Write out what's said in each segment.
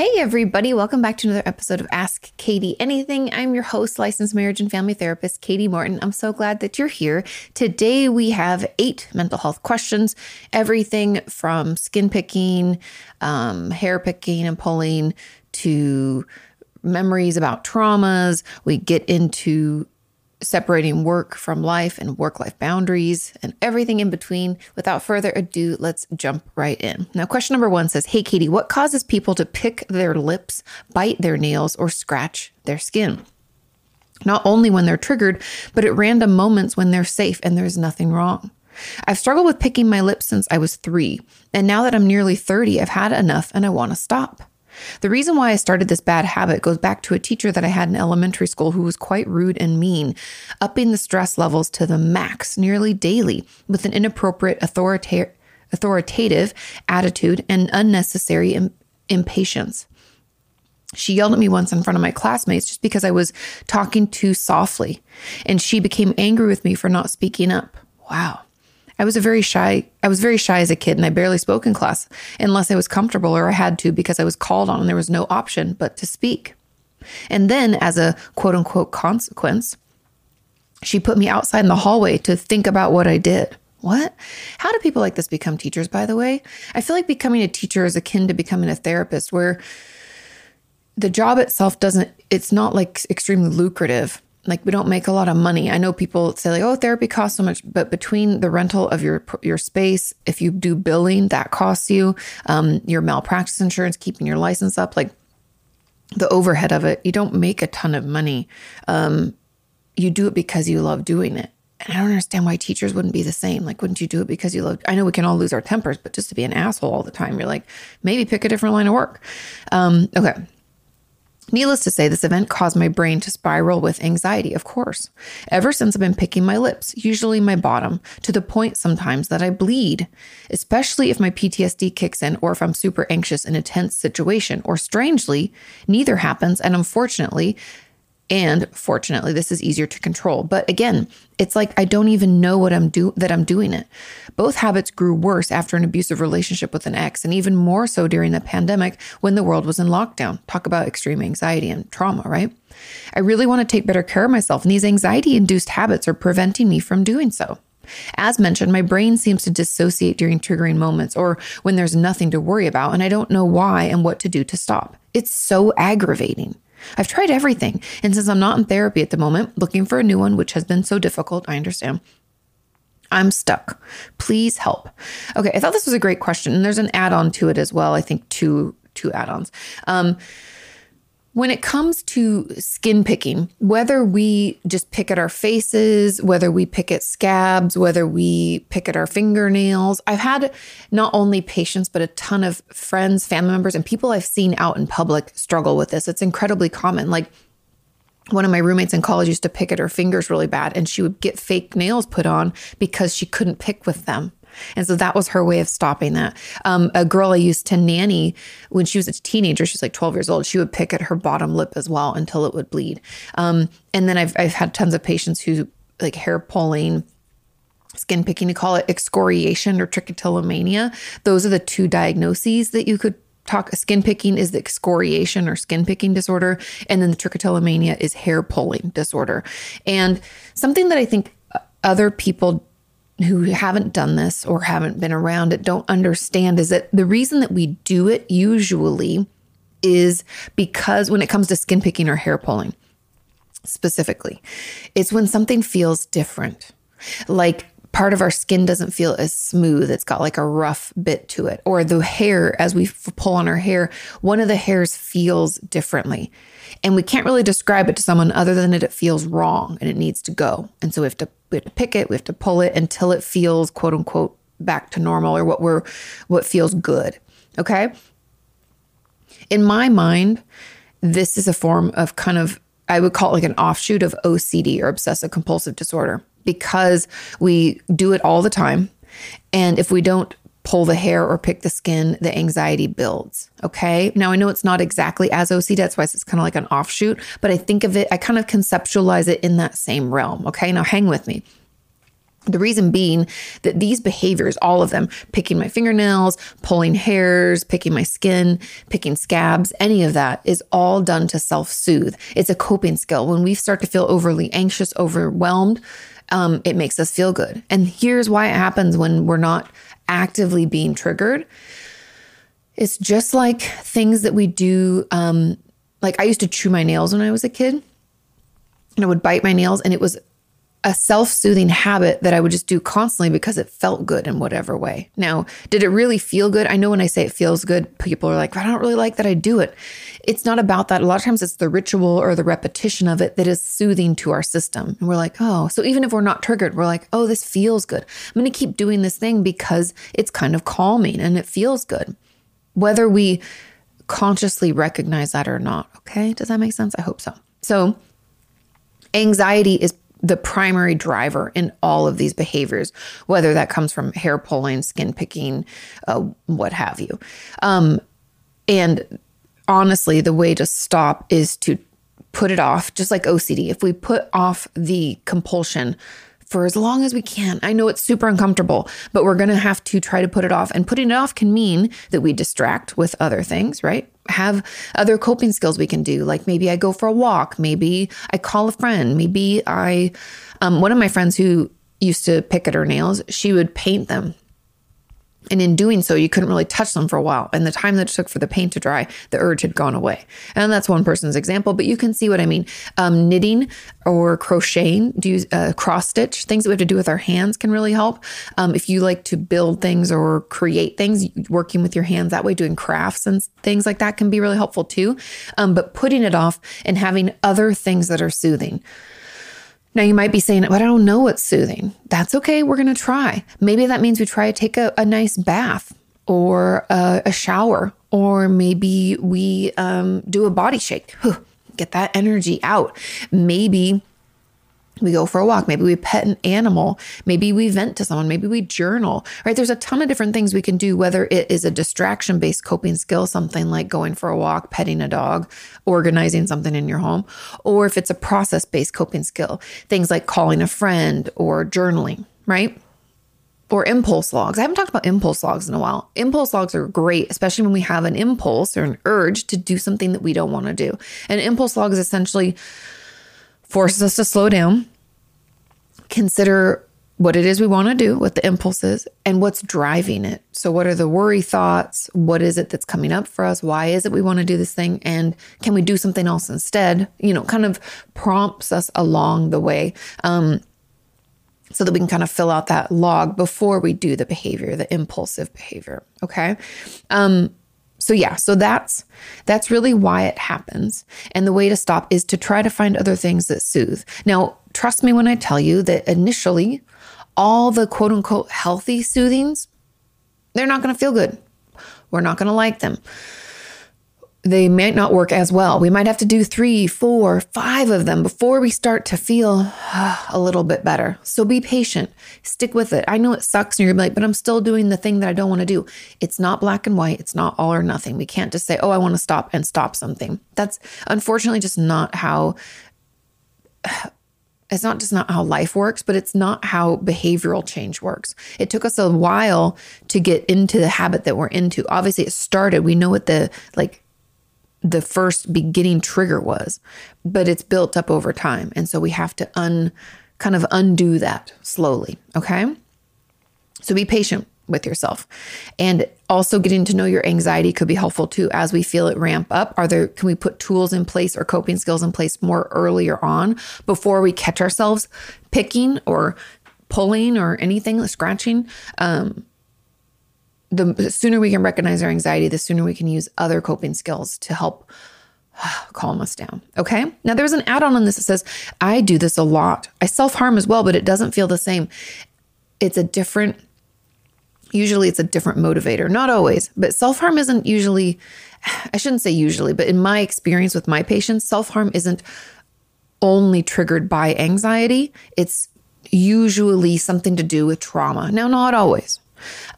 Hey, everybody, welcome back to another episode of Ask Kati Anything. I'm your host, licensed marriage and family therapist, Kati Morton. I'm so glad that you're here. Today, we have eight mental health questions everything from skin picking, um, hair picking and pulling to memories about traumas. We get into separating work from life and work life boundaries and everything in between. Without further ado, let's jump right in. Now, question number one says Hey, Kati, what causes people to pick their lips, bite their nails, or scratch their skin? Not only when they're triggered, but at random moments when they're safe and there's nothing wrong. I've struggled with picking my lips since I was three, and now that I'm nearly 30, I've had enough and I want to stop. The reason why I started this bad habit goes back to a teacher that I had in elementary school who was quite rude and mean, upping the stress levels to the max nearly daily with an inappropriate authorita- authoritative attitude and unnecessary Im- impatience. She yelled at me once in front of my classmates just because I was talking too softly, and she became angry with me for not speaking up. Wow. I was a very shy I was very shy as a kid and I barely spoke in class unless I was comfortable or I had to because I was called on and there was no option but to speak. And then as a quote unquote consequence, she put me outside in the hallway to think about what I did. What? How do people like this become teachers, by the way? I feel like becoming a teacher is akin to becoming a therapist, where the job itself doesn't, it's not like extremely lucrative like we don't make a lot of money. I know people say like, "Oh, therapy costs so much," but between the rental of your your space, if you do billing, that costs you. Um, your malpractice insurance, keeping your license up, like the overhead of it, you don't make a ton of money. Um, you do it because you love doing it. And I don't understand why teachers wouldn't be the same. Like, wouldn't you do it because you love? I know we can all lose our tempers, but just to be an asshole all the time, you're like, maybe pick a different line of work. Um, okay. Needless to say, this event caused my brain to spiral with anxiety, of course. Ever since I've been picking my lips, usually my bottom, to the point sometimes that I bleed, especially if my PTSD kicks in or if I'm super anxious in a tense situation. Or strangely, neither happens. And unfortunately, and fortunately, this is easier to control. But again, it's like I don't even know what I'm do that I'm doing it. Both habits grew worse after an abusive relationship with an ex, and even more so during the pandemic when the world was in lockdown. Talk about extreme anxiety and trauma, right? I really want to take better care of myself, and these anxiety induced habits are preventing me from doing so. As mentioned, my brain seems to dissociate during triggering moments or when there's nothing to worry about, and I don't know why and what to do to stop. It's so aggravating. I've tried everything. And since I'm not in therapy at the moment, looking for a new one, which has been so difficult, I understand. I'm stuck. Please help. Okay, I thought this was a great question, and there's an add-on to it as well. I think two two add-ons. Um, when it comes to skin picking, whether we just pick at our faces, whether we pick at scabs, whether we pick at our fingernails, I've had not only patients, but a ton of friends, family members, and people I've seen out in public struggle with this. It's incredibly common. Like one of my roommates in college used to pick at her fingers really bad, and she would get fake nails put on because she couldn't pick with them. And so that was her way of stopping that. Um, a girl I used to nanny when she was a teenager, she's like 12 years old, she would pick at her bottom lip as well until it would bleed. Um, and then I've, I've had tons of patients who like hair pulling, skin picking, to call it excoriation or trichotillomania. Those are the two diagnoses that you could talk skin picking is the excoriation or skin picking disorder and then the trichotillomania is hair pulling disorder and something that i think other people who haven't done this or haven't been around it don't understand is that the reason that we do it usually is because when it comes to skin picking or hair pulling specifically, it's when something feels different. Like part of our skin doesn't feel as smooth. It's got like a rough bit to it. Or the hair, as we pull on our hair, one of the hairs feels differently. And we can't really describe it to someone other than that it feels wrong and it needs to go. And so we have to we have to pick it, we have to pull it until it feels quote unquote back to normal or what we're what feels good. Okay? In my mind, this is a form of kind of I would call it like an offshoot of OCD or obsessive compulsive disorder because we do it all the time. And if we don't pull the hair or pick the skin, the anxiety builds. Okay. Now I know it's not exactly as OCD, that's why it's kind of like an offshoot, but I think of it, I kind of conceptualize it in that same realm. Okay. Now hang with me. The reason being that these behaviors, all of them, picking my fingernails, pulling hairs, picking my skin, picking scabs, any of that is all done to self soothe. It's a coping skill. When we start to feel overly anxious, overwhelmed, um, it makes us feel good. And here's why it happens when we're not actively being triggered. It's just like things that we do. Um, like I used to chew my nails when I was a kid, and I would bite my nails, and it was a self soothing habit that I would just do constantly because it felt good in whatever way. Now, did it really feel good? I know when I say it feels good, people are like, I don't really like that I do it. It's not about that. A lot of times it's the ritual or the repetition of it that is soothing to our system. And we're like, oh, so even if we're not triggered, we're like, oh, this feels good. I'm going to keep doing this thing because it's kind of calming and it feels good. Whether we consciously recognize that or not. Okay. Does that make sense? I hope so. So, anxiety is the primary driver in all of these behaviors, whether that comes from hair pulling, skin picking, uh, what have you. Um, and honestly, the way to stop is to put it off, just like OCD. If we put off the compulsion for as long as we can. I know it's super uncomfortable, but we're going to have to try to put it off. And putting it off can mean that we distract with other things, right? Have other coping skills we can do. Like maybe I go for a walk, maybe I call a friend, maybe I, um, one of my friends who used to pick at her nails, she would paint them and in doing so, you couldn't really touch them for a while. And the time that it took for the paint to dry, the urge had gone away. And that's one person's example, but you can see what I mean. Um, knitting or crocheting, do you, uh, cross stitch, things that we have to do with our hands can really help. Um, if you like to build things or create things, working with your hands that way, doing crafts and things like that can be really helpful too. Um, but putting it off and having other things that are soothing. Now, you might be saying, but I don't know what's soothing. That's okay. We're going to try. Maybe that means we try to take a, a nice bath or a, a, shower, or maybe we um, do a body shake. Get that energy out. Maybe we go for a walk maybe we pet an animal maybe we vent to someone maybe we journal right there's a ton of different things we can do whether it is a distraction based coping skill something like going for a walk petting a dog organizing something in your home or if it's a process based coping skill things like calling a friend or journaling right or impulse logs. I haven't talked about impulse logs in a while. Impulse logs are great, especially when we have an impulse or an urge to do something that we don't want to do. And impulse log is essentially forces us to slow down, consider what it is we want to do, what the impulse is, and what's driving it. So, what are the worry thoughts? What is it that's coming up for us? Why is it we want to do this thing? And can we do something else instead? You know, kind of prompts us along the way. Um, so that we can kind of fill out that log before we do the behavior, the impulsive behavior. Okay. Um, so yeah, so that's that's really why it happens. And the way to stop is to try to find other things that soothe. Now, trust me when I tell you that initially all the quote unquote healthy soothings, they're not going to feel good. We're not going to like them they might not work as well. We might have to do three, four, five of them before we start to feel a little bit better. So be patient, stick with it. I know it sucks and you're like, but I'm still doing the thing that I don't want to do. It's not black and white, it's not all or nothing. We can't just say, oh, I want to stop and stop something. That's unfortunately just not how. It's not just not how life works, but it's not how behavioral change works. It took us a while to get into the habit that we're into. Obviously, it started. We know what the like the first beginning trigger was, but it's built up over time. And so we have to un kind of undo that slowly. Okay. So be patient with yourself. And also getting to know your anxiety could be helpful too as we feel it ramp up. Are there can we put tools in place or coping skills in place more earlier on before we catch ourselves picking or pulling or anything, scratching? Um, the sooner we can recognize our anxiety, the sooner we can use other coping skills to help calm us down. Okay. Now, there's an add on on this that says, I do this a lot. I self harm as well, but it doesn't feel the same. It's a different Usually it's a different motivator, not always, but self harm isn't usually, I shouldn't say usually, but in my experience with my patients, self harm isn't only triggered by anxiety. It's usually something to do with trauma. Now, not always.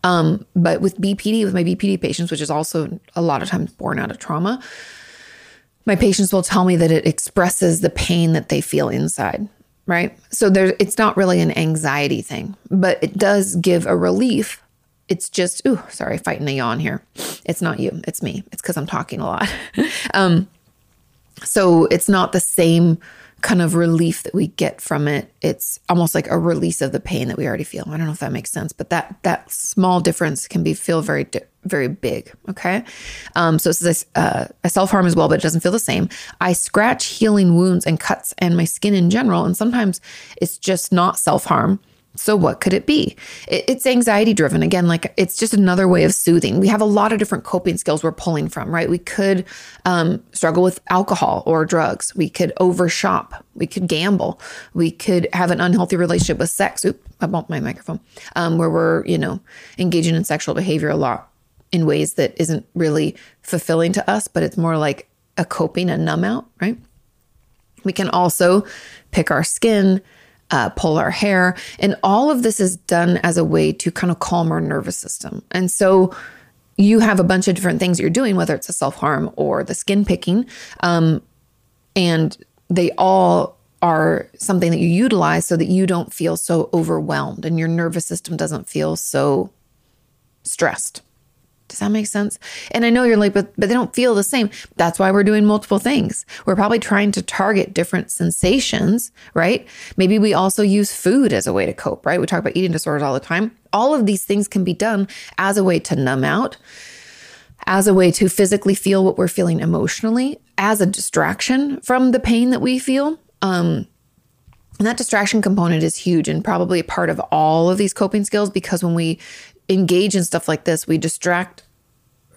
Um, but with BPD, with my BPD patients, which is also a lot of times born out of trauma, my patients will tell me that it expresses the pain that they feel inside right so there it's not really an anxiety thing but it does give a relief it's just ooh sorry fighting a yawn here it's not you it's me it's because i'm talking a lot um so it's not the same kind of relief that we get from it. It's almost like a release of the pain that we already feel. I don't know if that makes sense, but that that small difference can be feel very very big. Okay, um, so this is a, uh, a self harm as well, but it doesn't feel the same. I scratch healing wounds and cuts and my skin in general, and sometimes it's just not self harm. So, what could it be? It's anxiety driven. Again, like it's just another way of soothing. We have a lot of different coping skills we're pulling from, right? We could um, struggle with alcohol or drugs. We could overshop. We could gamble. We could have an unhealthy relationship with sex. Oop, I bumped my microphone. Um, where we're, you know, engaging in sexual behavior a lot in ways that isn't really fulfilling to us, but it's more like a coping, a numb out, right? We can also pick our skin uh, pull our hair. And all of this is done as a way to kind of calm our nervous system. And so you have a bunch of different things you're doing, whether it's a self harm or the skin picking. Um, and they all are something that you utilize so that you don't feel so overwhelmed and your nervous system doesn't feel so stressed. Does that make sense? And I know you're like, but but they don't feel the same. That's why we're doing multiple things. We're probably trying to target different sensations, right? Maybe we also use food as a way to cope, right? We talk about eating disorders all the time. All of these things can be done as a way to numb out, as a way to physically feel what we're feeling emotionally, as a distraction from the pain that we feel. Um, and that distraction component is huge and probably a part of all of these coping skills because when we engage in stuff like this, we distract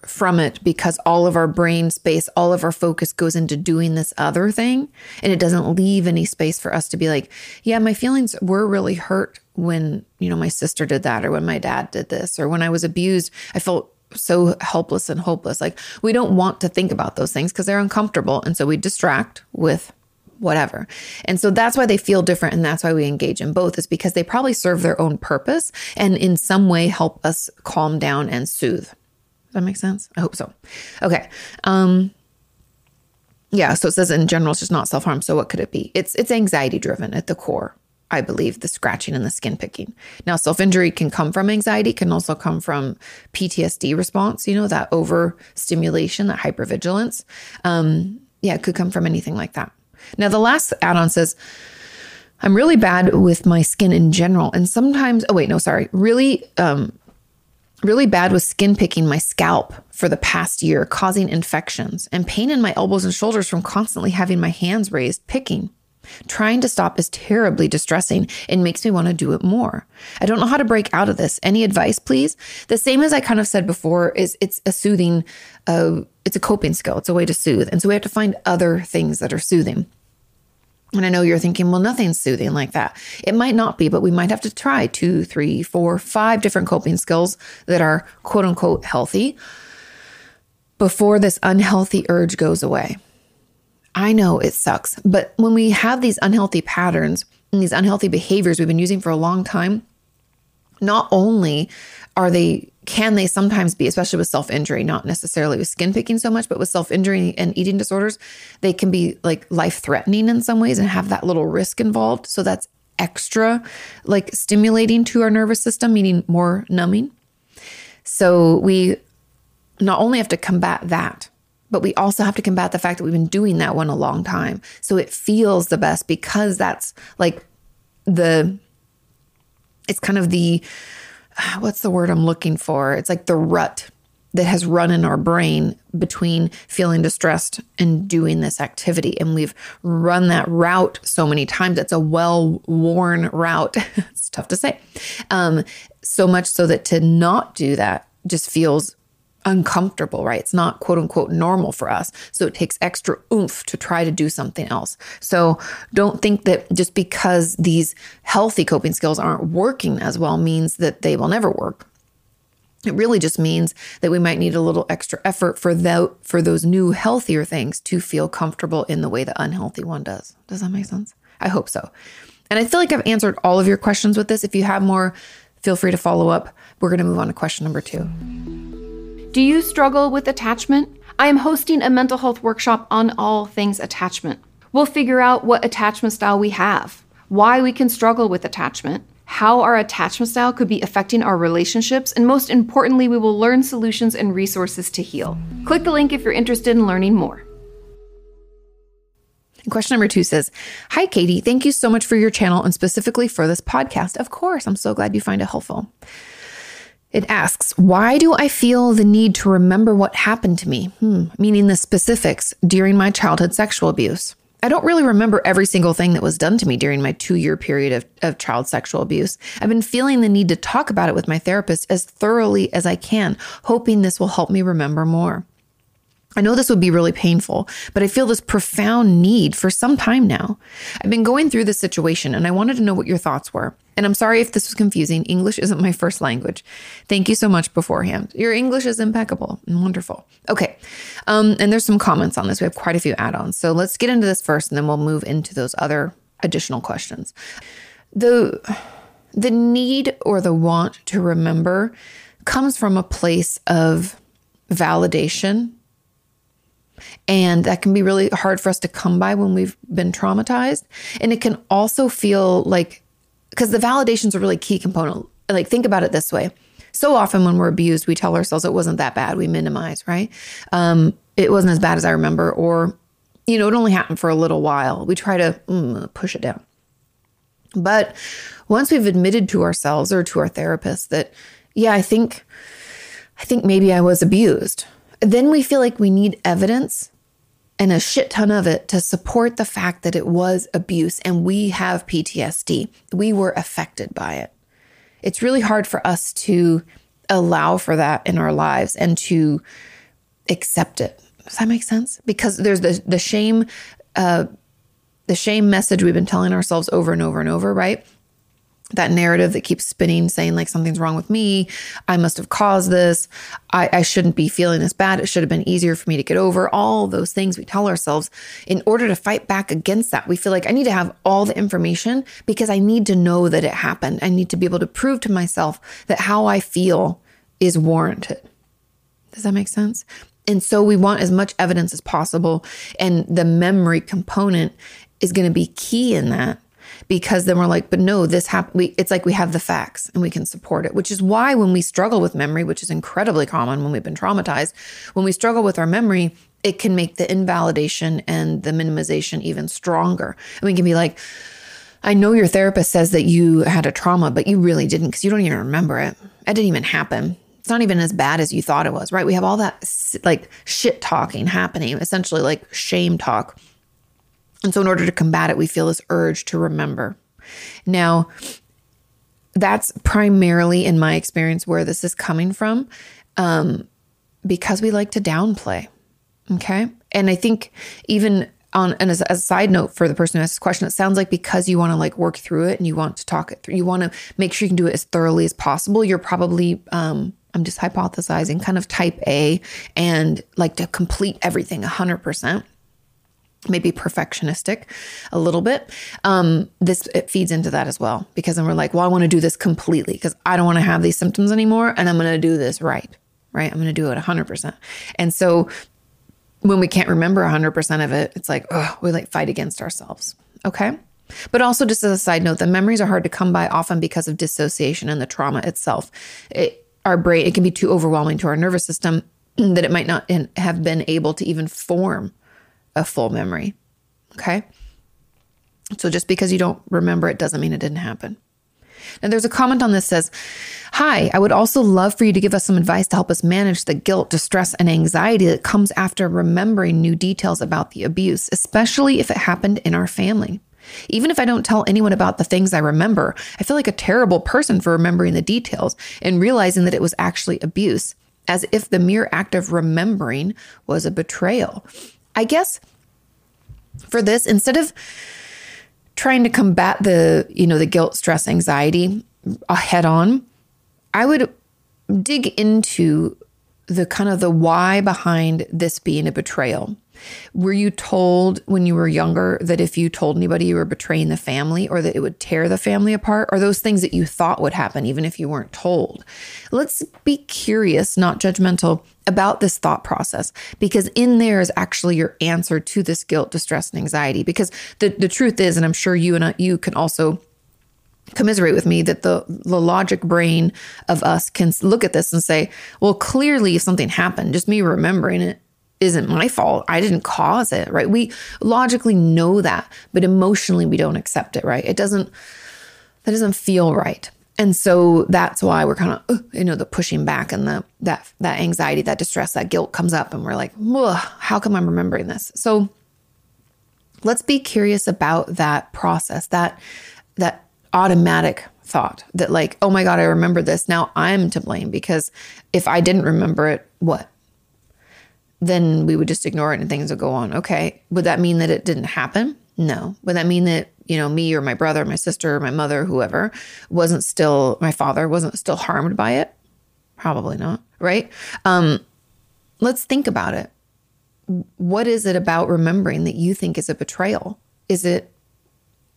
from it because all of our brain space, all of our focus goes into doing this other thing. And it doesn't leave any space for us to be like, yeah, my feelings were really hurt when, you know, my sister did that or when my dad did this or when I was abused. I felt so helpless and hopeless. Like we don't want to think about those things because they're uncomfortable. And so we distract with whatever. And so that's why they feel different. And that's why we engage in both, is because they probably serve their own purpose and in some way help us calm down and soothe. Does that make sense? I hope so. Okay. Um, yeah, so it says in general, it's just not self harm. So what could it be? It's it's anxiety driven at the core. I believe the scratching and the skin picking. Now, self injury can come from anxiety, can also come from PTSD response. You know that overstimulation, that hypervigilance. Um, yeah, it could come from anything like that. Now, the last add on says, I'm really bad with my skin in general. And sometimes, oh, wait, no, sorry. Really, um, really bad with skin picking my scalp for the past year, causing infections and pain in my elbows and shoulders from constantly having my hands raised picking. Trying to stop is terribly distressing and makes me want to do it more. I don't know how to break out of this. Any advice, please? The same as I kind of said before is it's a soothing, uh, it's a coping skill. It's a way to soothe. And so we have to find other things that are soothing. And I know you're thinking, well, nothing's soothing like that. It might not be, but we might have to try two, three, four, five different coping skills that are quote unquote healthy before this unhealthy urge goes away. I know it sucks, but when we have these unhealthy patterns and these unhealthy behaviors we've been using for a long time, not only are they can they sometimes be especially with self-injury not necessarily with skin picking so much but with self-injury and eating disorders they can be like life threatening in some ways and have that little risk involved. So that's extra like stimulating to our nervous system meaning more numbing. So we not only have to combat that but we also have to combat the fact that we've been doing that one a long time. So it feels the best because that's like the it's kind of the what's the word I'm looking for? It's like the rut that has run in our brain between feeling distressed and doing this activity. And we've run that route so many times. It's a well worn route. it's tough to say. Um, so much so that to not do that just feels uncomfortable, right? It's not quote unquote normal for us. So it takes extra oomph to try to do something else. So don't think that just because these healthy coping skills aren't working as well means that they will never work. It really just means that we might need a little extra effort for the, for those new healthier things to feel comfortable in the way the unhealthy one does. Does that make sense? I hope so. And I feel like I've answered all of your questions with this. If you have more, feel free to follow up. We're going to move on to question number 2. Do you struggle with attachment? I am hosting a mental health workshop on all things attachment. We'll figure out what attachment style we have, why we can struggle with attachment, how our attachment style could be affecting our relationships, and most importantly, we will learn solutions and resources to heal. Click the link if you're interested in learning more. Question number two says Hi, Kati. Thank you so much for your channel and specifically for this podcast. Of course, I'm so glad you find it helpful. It asks, Why do I feel the need to remember what happened to me? Hmm, meaning the specifics during my childhood sexual abuse. I don't really remember every single thing that was done to me during my two year period of, of child sexual abuse. I've been feeling the need to talk about it with my therapist as thoroughly as I can, hoping this will help me remember more. I know this would be really painful, but I feel this profound need for some time now. I've been going through this situation and I wanted to know what your thoughts were. And I'm sorry if this was confusing. English isn't my first language. Thank you so much beforehand. Your English is impeccable and wonderful. Okay. Um, and there's some comments on this. We have quite a few add ons. So let's get into this first and then we'll move into those other additional questions. The, the need or the want to remember comes from a place of validation and that can be really hard for us to come by when we've been traumatized. And it can also feel like, because the validation is a really key component. Like, think about it this way. So often when we're abused, we tell ourselves it wasn't that bad. We minimize, right? Um, it wasn't as bad as I remember, or, you know, it only happened for a little while. We try to mm, push it down. But once we've admitted to ourselves or to our therapist that, yeah, I think, I think maybe I was abused then we feel like we need evidence and a shit ton of it to support the fact that it was abuse and we have PTSD. We were affected by it. It's really hard for us to allow for that in our lives and to accept it. Does that make sense? Because there's the the shame uh the shame message we've been telling ourselves over and over and over, right? That narrative that keeps spinning, saying like something's wrong with me. I must have caused this. I, I, shouldn't be feeling this bad. It should have been easier for me to get over. All those things we tell ourselves in order to fight back against that. We feel like I need to have all the information because I need to know that it happened. I need to be able to prove to myself that how I feel is warranted. Does that make sense? And so we want as much evidence as possible. And the memory component is going to be key in that because then we're like, but no, this happened. It's like we have the facts and we can support it, which is why when we struggle with memory, which is incredibly common when we've been traumatized, when we struggle with our memory, it can make the invalidation and the minimization even stronger. And we can be like, I know your therapist says that you had a trauma, but you really didn't because you don't even remember it. It didn't even happen. It's not even as bad as you thought it was, right? We have all that like shit talking happening, essentially like shame talk and so, in order to combat it, we feel this urge to remember. Now, that's primarily, in my experience, where this is coming from um, because we like to downplay. Okay. And I think even on, and as, as, a side note for the person who asked this question, it sounds like because you want to like work through it and you want to talk it through, you want to make sure you can do it as thoroughly as possible. You're probably, um, I'm just hypothesizing, kind of type A and like to complete everything 100% maybe perfectionistic a little bit um, this it feeds into that as well. Because then we're like well i want to do this completely because i don't want to have these symptoms anymore and i'm going to do this right right? I'm going to do it 100% and so when we can't remember 100% of it it's like we like fight against ourselves okay? But also just as a side note the memories are hard to come by often because of dissociation and the trauma itself. It, our brain it can be too overwhelming to our nervous system that it might not have been able to even form a full memory. Okay. So just because you don't remember it doesn't mean it didn't happen. Now, there's a comment on this says, Hi, I would also love for you to give us some advice to help us manage the guilt, distress, and anxiety that comes after remembering new details about the abuse, especially if it happened in our family. Even if I don't tell anyone about the things I remember, I feel like a terrible person for remembering the details and realizing that it was actually abuse, as if the mere act of remembering was a betrayal. I guess for this, instead of trying to combat the, you know, the guilt, stress, anxiety uh, head on, I would dig into the kind of the why behind this being a betrayal. Were you told when you were younger that if you told anybody you were betraying the family or that it would tear the family apart? Or those things that you thought would happen even if you weren't told? Let's be curious, not judgmental, about this thought process because in there is actually your answer to this guilt, distress, and anxiety. Because the, the truth is, and I'm sure you and I, you can also commiserate with me that the, the logic brain of us can look at this and say, well, clearly if something happened, just me remembering it isn't my fault. I didn't cause it, right? We logically know that, but emotionally we don't accept it, right? It doesn't that doesn't feel right. And so that's why we're kind of you know the pushing back and the that that anxiety, that distress, that guilt comes up and we're like, how come I'm remembering this? So let's be curious about that process, that that automatic thought that like, oh my god, I remember this. Now I'm to blame because if I didn't remember it, what? Then we would just ignore it and things would go on. Okay. Would that mean that it didn't happen? No. Would that mean that, you know, me or my brother, my sister, my mother, whoever wasn't still, my father wasn't still harmed by it? Probably not. Right. Um, let's think about it. What is it about remembering that you think is a betrayal? Is it,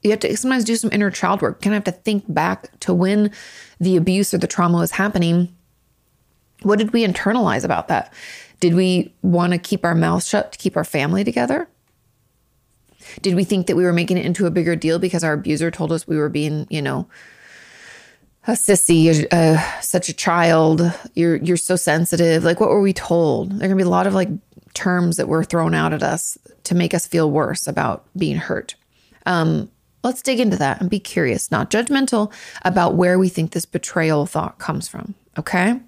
you have to sometimes do some inner child work. Kind of have to think back to when the abuse or the trauma was happening. What did we internalize about that? Did we want to keep our mouths shut to keep our family together? Did we think that we were making it into a bigger deal because our abuser told us we were being, you know, a sissy, uh, such a child? You're you're so sensitive. Like, what were we told? There are gonna be a lot of like terms that were thrown out at us to make us feel worse about being hurt. Um, let's dig into that and be curious, not judgmental about where we think this betrayal thought comes from. Okay.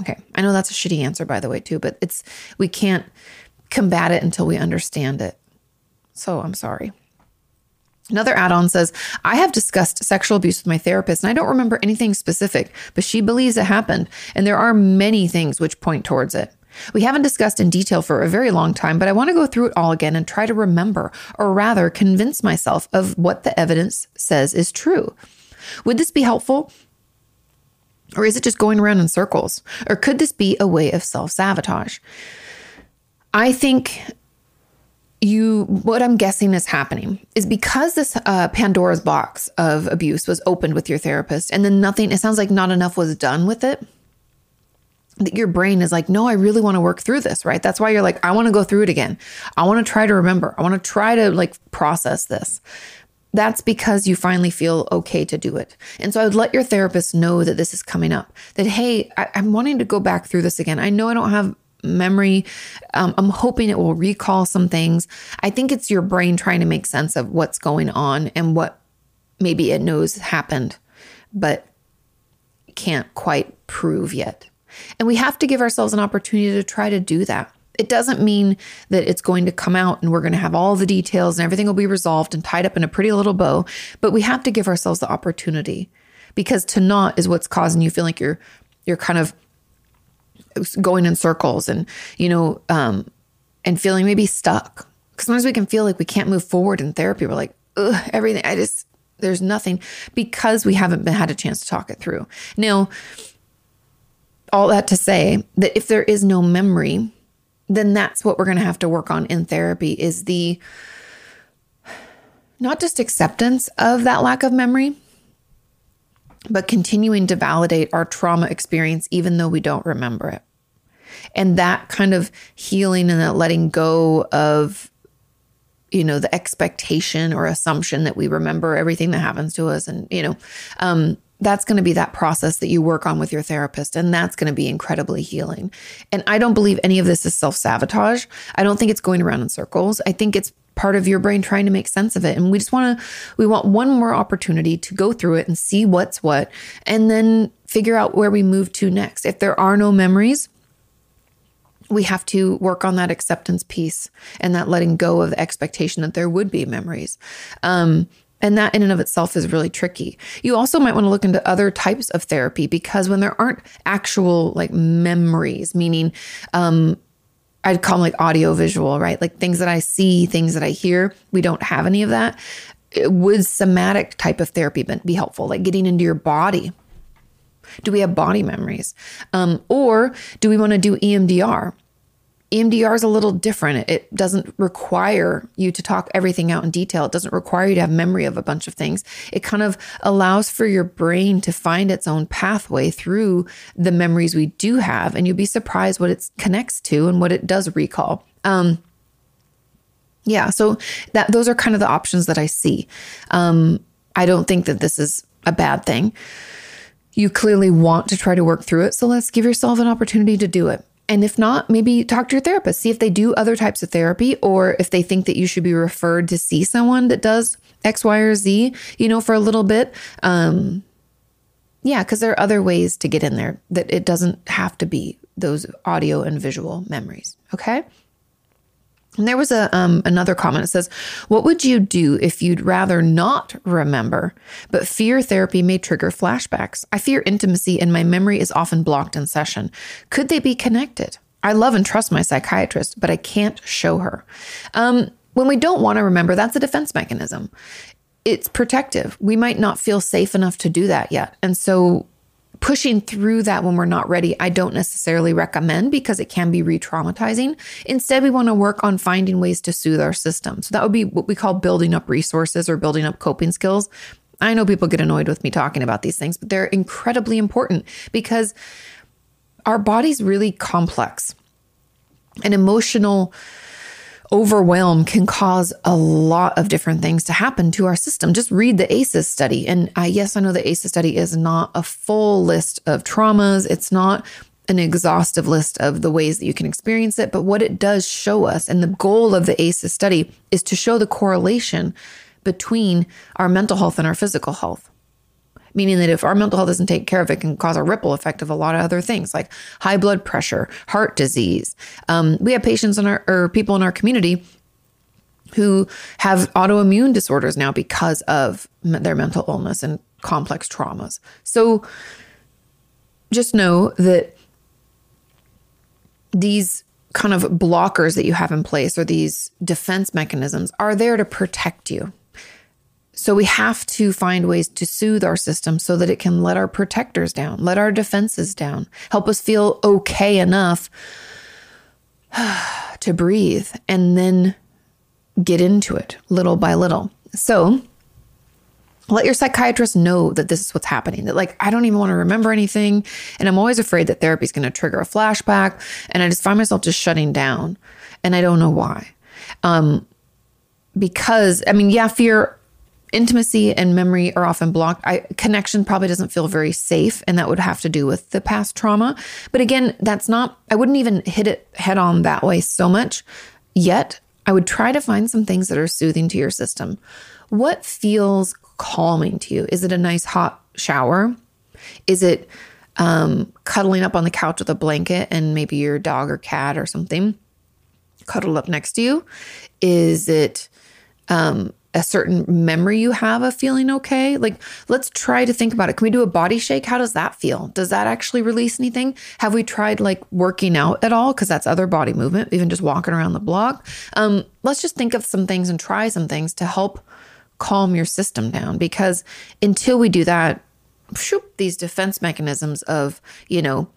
Okay. I know that's a shitty answer, by the way, too, but it's, we can't combat it until we understand it. So I'm sorry. Another add on says, I have discussed sexual abuse with my therapist and I don't remember anything specific, but she believes it happened. And there are many things which point towards it. We haven't discussed in detail for a very long time, but I want to go through it all again and try to remember, or rather convince myself of what the evidence says is true. Would this be helpful? Or is it just going around in circles? Or could this be a way of self sabotage? I think you what i'm guessing is happening is because this uh, pandora's box of abuse was opened with your therapist and then nothing it sounds like not enough was done with it that your brain is like no i really want to work through this right that's why you're like i want to go through it again i want to try to remember i want to try to like process this that's because you finally feel okay to do it. And so I would let your therapist know that this is coming up, that, hey, I, am wanting to go back through this again. I know I don't have memory. Um, I'm hoping it will recall some things. I think it's your brain trying to make sense of what's going on and what maybe it knows happened, but can't quite prove yet. And we have to give ourselves an opportunity to try to do that. It doesn't mean that it's going to come out and we're going to have all the details and everything will be resolved and tied up in a pretty little bow, but we have to give ourselves the opportunity because to not is what's causing you feel like you're you're kind of going in circles and you know um and feeling maybe stuck. Because sometimes we can feel like we can't move forward in therapy. We're like, Ugh, everything. I just there's nothing because we haven't been had a chance to talk it through. Now, all that to say that if there is no memory, then that's what we're going to have to work on in therapy is the not just acceptance of that lack of memory, but continuing to validate our trauma experience, even though we don't remember it. And that kind of healing and that letting go of, you know, the expectation or assumption that we remember everything that happens to us. And, you know, um, that's going to be that process that you work on with your therapist. And that's going to be incredibly healing. And I don't believe any of this is self sabotage. I don't think it's going around in circles. I think it's part of your brain trying to make sense of it. And we just want to, we want one more opportunity to go through it and see what's what, and then figure out where we move to next. If there are no memories, we have to work on that acceptance piece and that letting go of the expectation that there would be memories. Um, and that in and of itself is really tricky. You also might want to look into other types of therapy because when there aren't actual like memories, meaning um, I'd call them like audio visual, right? Like things that I see, things that I hear, we don't have any of that. It would somatic type of therapy be helpful, like getting into your body? Do we have body memories? Um, or do we want to do EMDR? EMDR is a little different. It doesn't require you to talk everything out in detail. It doesn't require you to have memory of a bunch of things. It kind of allows for your brain to find its own pathway through the memories we do have. And you'll be surprised what it connects to and what it does recall. Um, yeah, so that those are kind of the options that I see. Um, I don't think that this is a bad thing. You clearly want to try to work through it. So let's give yourself an opportunity to do it. And if not, maybe talk to your therapist, see if they do other types of therapy or if they think that you should be referred to see someone that does X, Y, or Z, you know, for a little bit. Um, yeah, because there are other ways to get in there that it doesn't have to be those audio and visual memories. Okay. And there was a um, another comment. It says, "What would you do if you'd rather not remember, but fear therapy may trigger flashbacks? I fear intimacy, and my memory is often blocked in session. Could they be connected? I love and trust my psychiatrist, but I can't show her. Um, when we don't want to remember, that's a defense mechanism. It's protective. We might not feel safe enough to do that yet, and so pushing through that when we're not ready, I don't necessarily recommend because it can be re traumatizing. Instead, we want to work on finding ways to soothe our system. So that would be what we call building up resources or building up coping skills. I know people get annoyed with me talking about these things, but they're incredibly important because our body's really complex. An emotional overwhelm can cause a lot of different things to happen to our system. Just read the ACEs study. And I, yes, I know the ACEs study is not a full list of traumas. It's not an exhaustive list of the ways that you can experience it. But what it does show us, and the goal of the ACEs study is to show the correlation between our mental health and our physical health meaning that if our mental health doesn't take care of it, can cause a ripple effect of a lot of other things like high blood pressure, heart disease. Um, we have patients in our or people in our community who have autoimmune disorders now because of their mental illness and complex traumas. So just know that these kind of blockers that you have in place or these defense mechanisms are there to protect you. So we have to find ways to soothe our system so that it can let our protectors down, let our defenses down, help us feel okay enough to breathe and then get into it little by little. So let your psychiatrist know that this is what's happening. That, like, I don't even want to remember anything. And I'm always afraid that therapy is going to trigger a flashback. And I just find myself just shutting down. And I don't know why. Um, because, I mean, yeah, fear intimacy and memory are often blocked. I, connection probably doesn't feel very safe, and that would have to do with the past trauma. But again, that's not, I wouldn't even hit it head on that way so much. Yet, I would try to find some things that are soothing to your system. What feels calming to you? Is it a nice hot shower? Is it um, cuddling up on the couch with a blanket and maybe your dog or cat or something cuddled up next to you? Is it um, a certain memory you have of feeling okay? Like, let's try to think about it. Can we do a body shake? How does that feel? Does that actually release anything? Have we tried like working out at all? Because that's other body movement, even just walking around the block. Um, let's just think of some things and try some things to help calm your system down. Because until we do that, shoop, these defense mechanisms of, you know,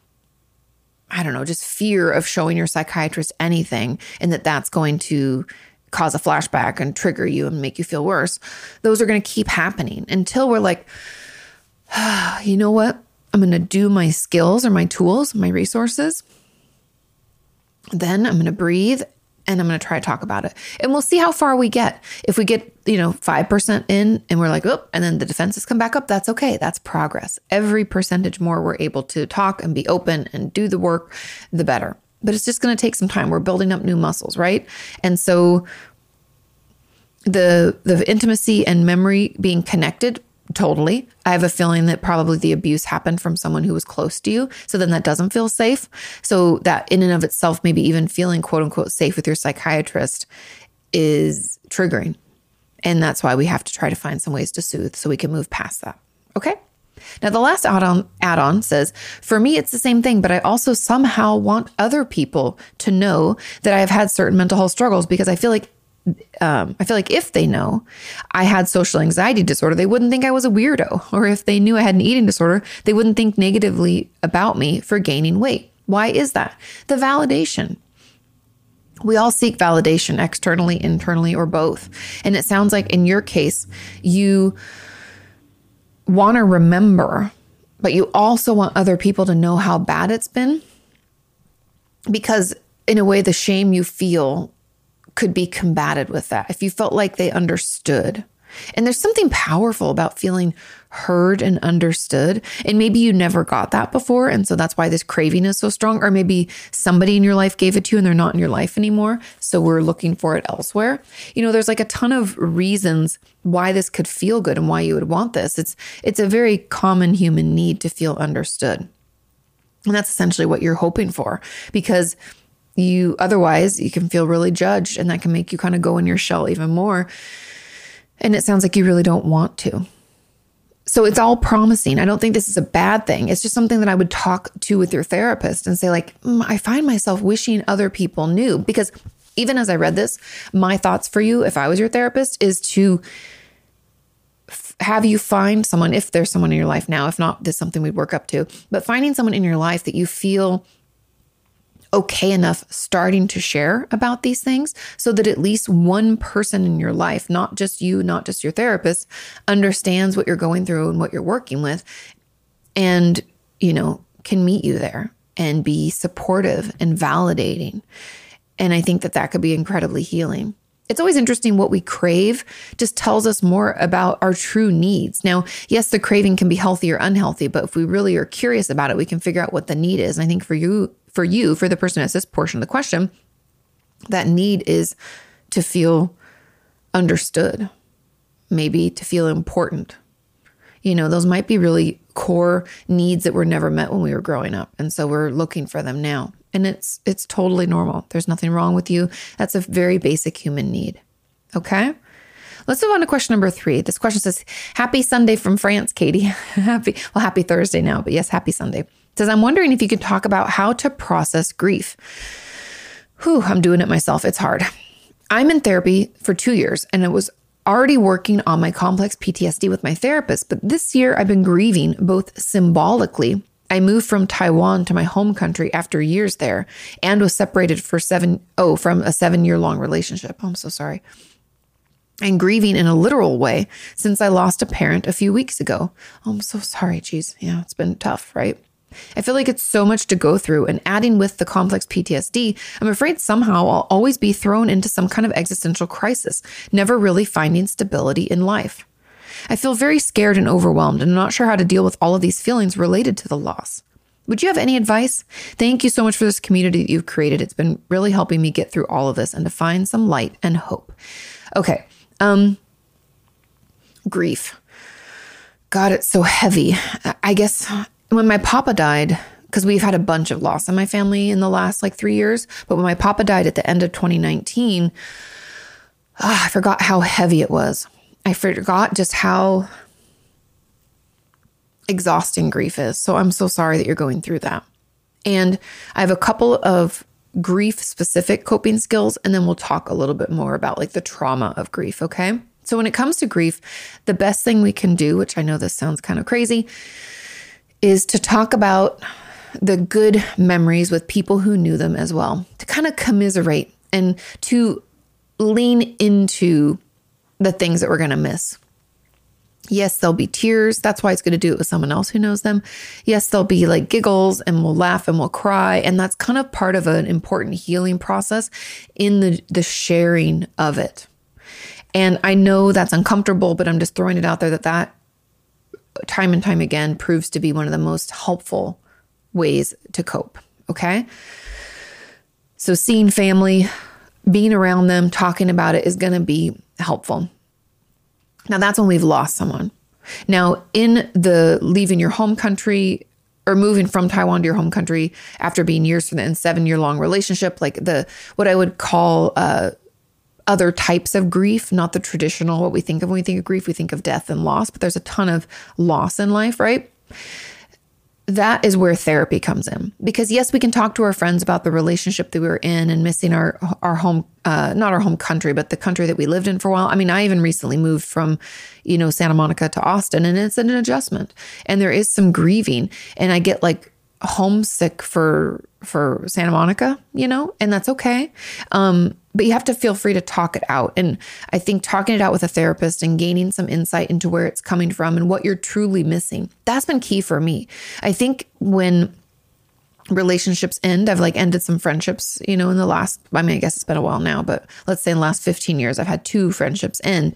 I don't know, just fear of showing your psychiatrist anything and that that's going to cause a flashback and trigger you and make you feel worse, those are going to keep happening until we're like, you know what? I'm going to do my skills or my tools, my resources. Then I'm going to breathe and I'm going to try to talk about it. And we'll see how far we get. If we get, you know, 5% in and we're like, oh, and then the defenses come back up, that's okay. That's progress. Every percentage more we're able to talk and be open and do the work, the better but it's just going to take some time. We're building up new muscles, right? And so the the intimacy and memory being connected totally. I have a feeling that probably the abuse happened from someone who was close to you. So then that doesn't feel safe. So that in and of itself, maybe even feeling quote unquote safe with your psychiatrist is triggering. And that's why we have to try to find some ways to soothe so we can move past that. Okay? Now, the last add on, add on says, For me, it's the same thing, but I also somehow want other people to know that I have had certain mental health struggles because I feel like um, I feel like if they know I had social anxiety disorder, they wouldn't think I was a weirdo. Or if they knew I had an eating disorder, they wouldn't think negatively about me for gaining weight. Why is that? The validation. We all seek validation externally, internally, or both. And it sounds like in your case, you want to remember, but you also want other people to know how bad it's been. Because in a way, the shame you feel could be combated with that. If you felt like they understood. And there's something powerful about feeling heard and understood. And maybe you never got that before. And so that's why this craving is so strong. Or maybe somebody in your life gave it to you and they're not in your life anymore. So we're looking for it elsewhere. You know, there's like a ton of reasons why this could feel good and why you would want this. It's it's a very common human need to feel understood. And that's essentially what you're hoping for because you otherwise you can feel really judged and that can make you kind of go in your shell even more. And it sounds like you really don't want to. So it's all promising. I don't think this is a bad thing. It's just something that I would talk to with your therapist and say, like, mm, I find myself wishing other people knew. Because even as I read this, my thoughts for you, if I was your therapist, is to f- have you find someone, if there's someone in your life now, if not, this something we'd work up to, but finding someone in your life that you feel okay enough starting to share about these things so that at least one person in your life, not just you, not just your therapist, understands what you're going through and what you're working with and, you know, can meet you there and be supportive and validating. And I think that that could be incredibly healing. It's always interesting what we crave just tells us more about our true needs. Now, yes, the craving can be healthy or unhealthy, but if we really are curious about it, we can figure out what the need is. And I think for you, for you, for the person has this portion of the question, that need is to feel understood, maybe to feel important. You know, those might be really core needs that were never met when we were growing up. And so we're looking for them now. And it's it's totally normal. There's nothing wrong with you. That's a very basic human need. Okay? Let's move on to question number three. This question says, Happy Sunday from France, Kati. happy, well, happy Thursday now, but yes, happy Sunday says, I'm wondering if you could talk about how to process grief. Whew, I'm doing it myself. It's hard. I'm in therapy for two years and it was already working on my complex PTSD with my therapist. But this year I've been grieving both symbolically. I moved from Taiwan to my home country after years there and was separated for seven, oh, from a seven year long relationship. Oh, I'm so sorry. And grieving in a literal way since I lost a parent a few weeks ago. Oh, I'm so sorry. Geez. Yeah, it's been tough, right? I feel like it's so much to go through, and adding with the complex PTSD, I'm afraid somehow I'll always be thrown into some kind of existential crisis, never really finding stability in life. I feel very scared and overwhelmed, and I'm not sure how to deal with all of these feelings related to the loss. Would you have any advice? Thank you so much for this community that you've created. It's been really helping me get through all of this and to find some light and hope. Okay. Um grief. God, it's so heavy. I guess when my papa died, because we've had a bunch of loss in my family in the last like three years, but when my papa died at the end of 2019, oh, ah, I forgot how heavy it was. I forgot just how exhausting grief is. So I'm so sorry that you're going through that. And I have a couple of grief specific coping skills, and then we'll talk a little bit more about like the trauma of grief. Okay. So when it comes to grief, the best thing we can do, which I know this sounds kind of crazy, is to talk about the good memories with people who knew them as well, to kind of commiserate and to lean into the things that we're going to miss. Yes, there'll be tears. That's why it's good to do it with someone else who knows them. Yes, there'll be like giggles and we'll laugh and we'll cry. And that's kind of part of an important healing process in the, the sharing of it. And I know that's uncomfortable, but I'm just throwing it out there that that time and time again proves to be one of the most helpful ways to cope. Okay. So, seeing family, being around them, talking about it is going to be helpful. Now, that's when we've lost someone. Now, in the leaving your home country or moving from Taiwan to your home country after being years from the seven year long relationship, like the what I would call uh, other types of grief, not the traditional what we think of when we think of grief. We think of death and loss, but there's a ton of loss in life, right? that is where therapy comes in because yes we can talk to our friends about the relationship that we were in and missing our our home uh, not our home country but the country that we lived in for a while i mean i even recently moved from you know santa monica to austin and it's an adjustment and there is some grieving and i get like homesick for for santa monica you know and that's okay um but you have to feel free to talk it out. And I think talking it out with a therapist and gaining some insight into where it's coming from and what you're truly missing, that's been key for me. I think when relationships end, I've like ended some friendships, you know, in the last, I mean, I guess it's been a while now, but let's say in the last 15 years, I've had two friendships end.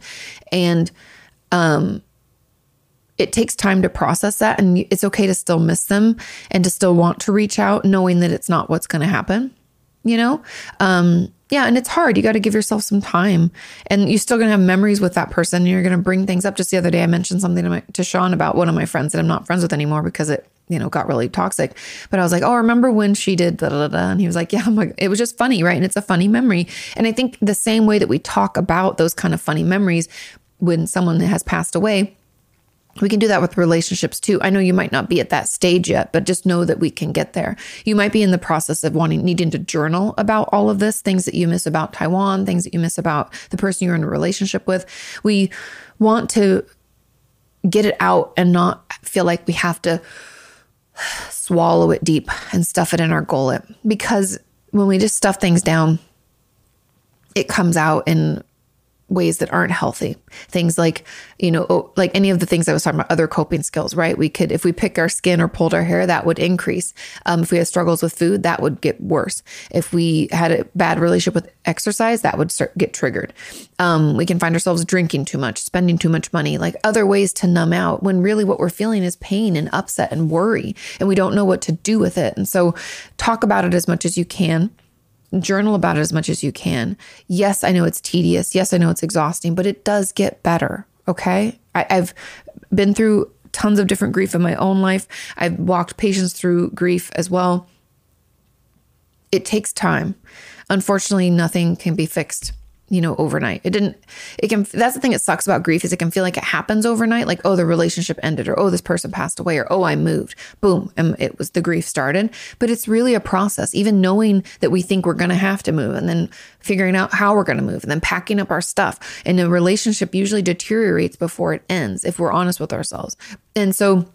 And, um, it takes time to process that and it's okay to still miss them and to still want to reach out knowing that it's not what's going to happen you know um yeah, and it's hard. You got to give yourself some time, and you're still going to have memories with that person. And you're going to bring things up. Just the other day, I mentioned something to, my, to Sean about one of my friends that I'm not friends with anymore because it, you know, got really toxic. But I was like, oh, remember when she did da da da? And he was like, yeah, I'm like, it was just funny, right? And it's a funny memory. And I think the same way that we talk about those kind of funny memories when someone has passed away, we can do that with relationships too. I know you might not be at that stage yet, but just know that we can get there. You might be in the process of wanting, needing to journal about all of this, things that you miss about Taiwan, things that you miss about the person you're in a relationship with. We want to get it out and not feel like we have to swallow it deep and stuff it in our gullet because when we just stuff things down, it comes out in ways that aren't healthy. Things like, you know, like any of the things I was talking about, other coping skills, right? We could, if we pick our skin or pulled our hair, that would increase. Um, if we had struggles with food, that would get worse. If we had a bad relationship with exercise, that would start, get triggered. Um, we can find ourselves drinking too much, spending too much money, like other ways to numb out when really what we're feeling is pain and upset and worry, and we don't know what to do with it. And so talk about it as much as you can journal about it as much as you can. Yes, I know it's tedious. Yes, I know it's exhausting, but it does get better. Okay. I, have been through tons of different grief in my own life. I've walked patients through grief as well. It takes time. Unfortunately, nothing can be fixed you know, overnight. It didn't, it can, that's the thing that sucks about grief is it can feel like it happens overnight. Like, oh, the relationship ended or, oh, this person passed away or, oh, I moved. Boom. And it was the grief started. But it's really a process, even knowing that we think we're going to have to move and then figuring out how we're going to move and then packing up our stuff. And a relationship usually deteriorates before it ends if we're honest with ourselves. And so,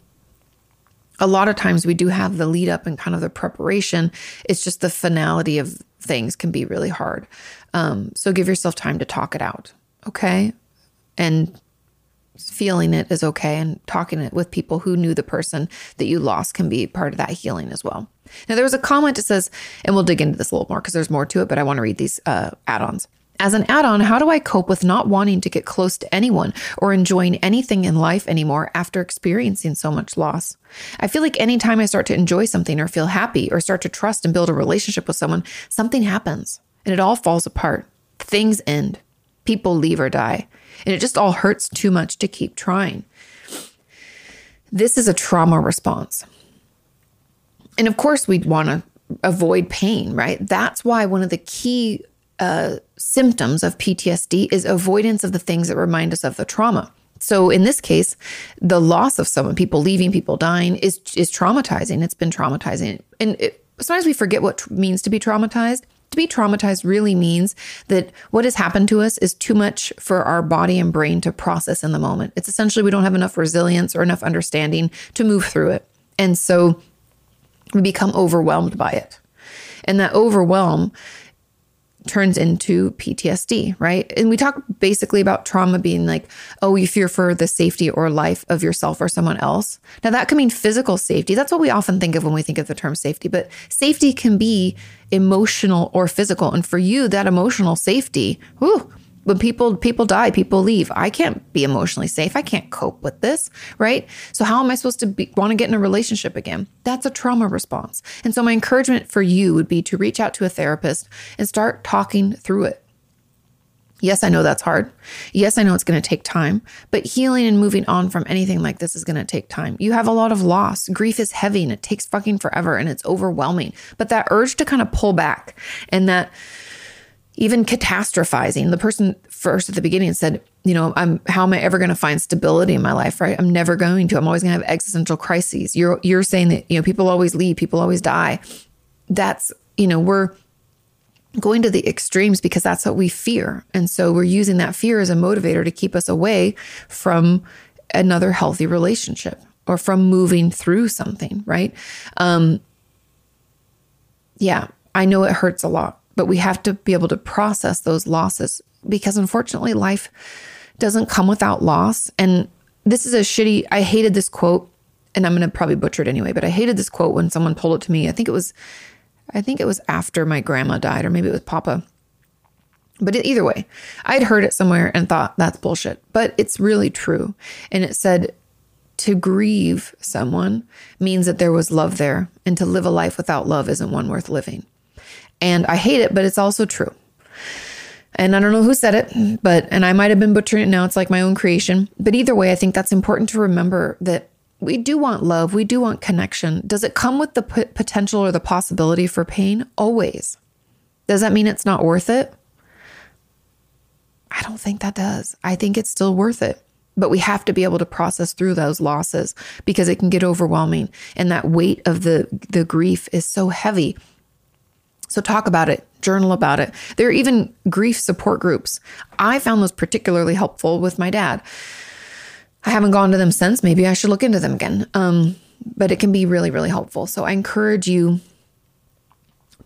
a lot of times we do have the lead up and kind of the preparation. It's just the finality of things can be really hard. Um, so give yourself time to talk it out, okay? And feeling it is okay, and talking it with people who knew the person that you lost can be part of that healing as well. Now, there was a comment that says, and we'll dig into this a little more because there's more to it, but I want to read these uh, add ons. As an add on, how do I cope with not wanting to get close to anyone or enjoying anything in life anymore after experiencing so much loss? I feel like anytime I start to enjoy something or feel happy or start to trust and build a relationship with someone, something happens and it all falls apart. Things end. People leave or die. And it just all hurts too much to keep trying. This is a trauma response. And of course, we'd want to avoid pain, right? That's why one of the key uh, symptoms of PTSD is avoidance of the things that remind us of the trauma. So in this case, the loss of someone, people leaving, people dying, is is traumatizing. It's been traumatizing, and it, sometimes we forget what t- means to be traumatized. To be traumatized really means that what has happened to us is too much for our body and brain to process in the moment. It's essentially we don't have enough resilience or enough understanding to move through it. And so we become overwhelmed by it. And that overwhelm turns into PTSD, right? And we talk basically about trauma being like, oh, you fear for the safety or life of yourself or someone else. Now, that can mean physical safety. That's what we often think of when we think of the term safety, but safety can be emotional or physical. And for you, that emotional safety, whew, when people people die people leave. I can't be emotionally safe. I can't cope with this right? So how am i supposed to be, want to get in a relationship again? That's a trauma response. And so my encouragement for you would be to reach out to a therapist and start talking through it. Yes i know that's hard. Yes i know it's going to take time but healing and moving on from anything like this is going to take time. You have a lot of loss. Grief is heavy and it takes fucking forever and it's overwhelming. But that urge to kind of pull back and that even catastrophizing. The person first at the beginning said, you know, I'm how am I ever going to find stability in my life, right? I'm never going to. I'm always going to have existential crises. You're you're saying that, you know, people always leave, people always die. That's, you know, we're going to the extremes because that's what we fear. And so we're using that fear as a motivator to keep us away from another healthy relationship or from moving through something, right? Um yeah, I know it hurts a lot, but we have to be able to process those losses because unfortunately life doesn't come without loss. And this is a shitty, I hated this quote and I'm going to probably butcher it anyway, but I hated this quote when someone told it to me. I think it was, I think it was after my grandma died, or maybe it was Papa. But either way, I'd heard it somewhere and thought that's bullshit, but it's really true. And it said, to grieve someone means that there was love there, and to live a life without love isn't one worth living. And I hate it, but it's also true. And I don't know who said it, but, and I might have been butchering it now. It's like my own creation. But either way, I think that's important to remember that we do want love. We do want connection. Does it come with the p- potential or the possibility for pain? Always. Does that mean it's not worth it? I don't think that does. I think it's still worth it. But we have to be able to process through those losses because it can get overwhelming and that weight of the the grief is so heavy. So talk about it, journal about it. There are even grief support groups. I found those particularly helpful with my dad. I haven't gone to them since. Maybe I should look into them again. Um, but it can be really, really helpful. So I encourage you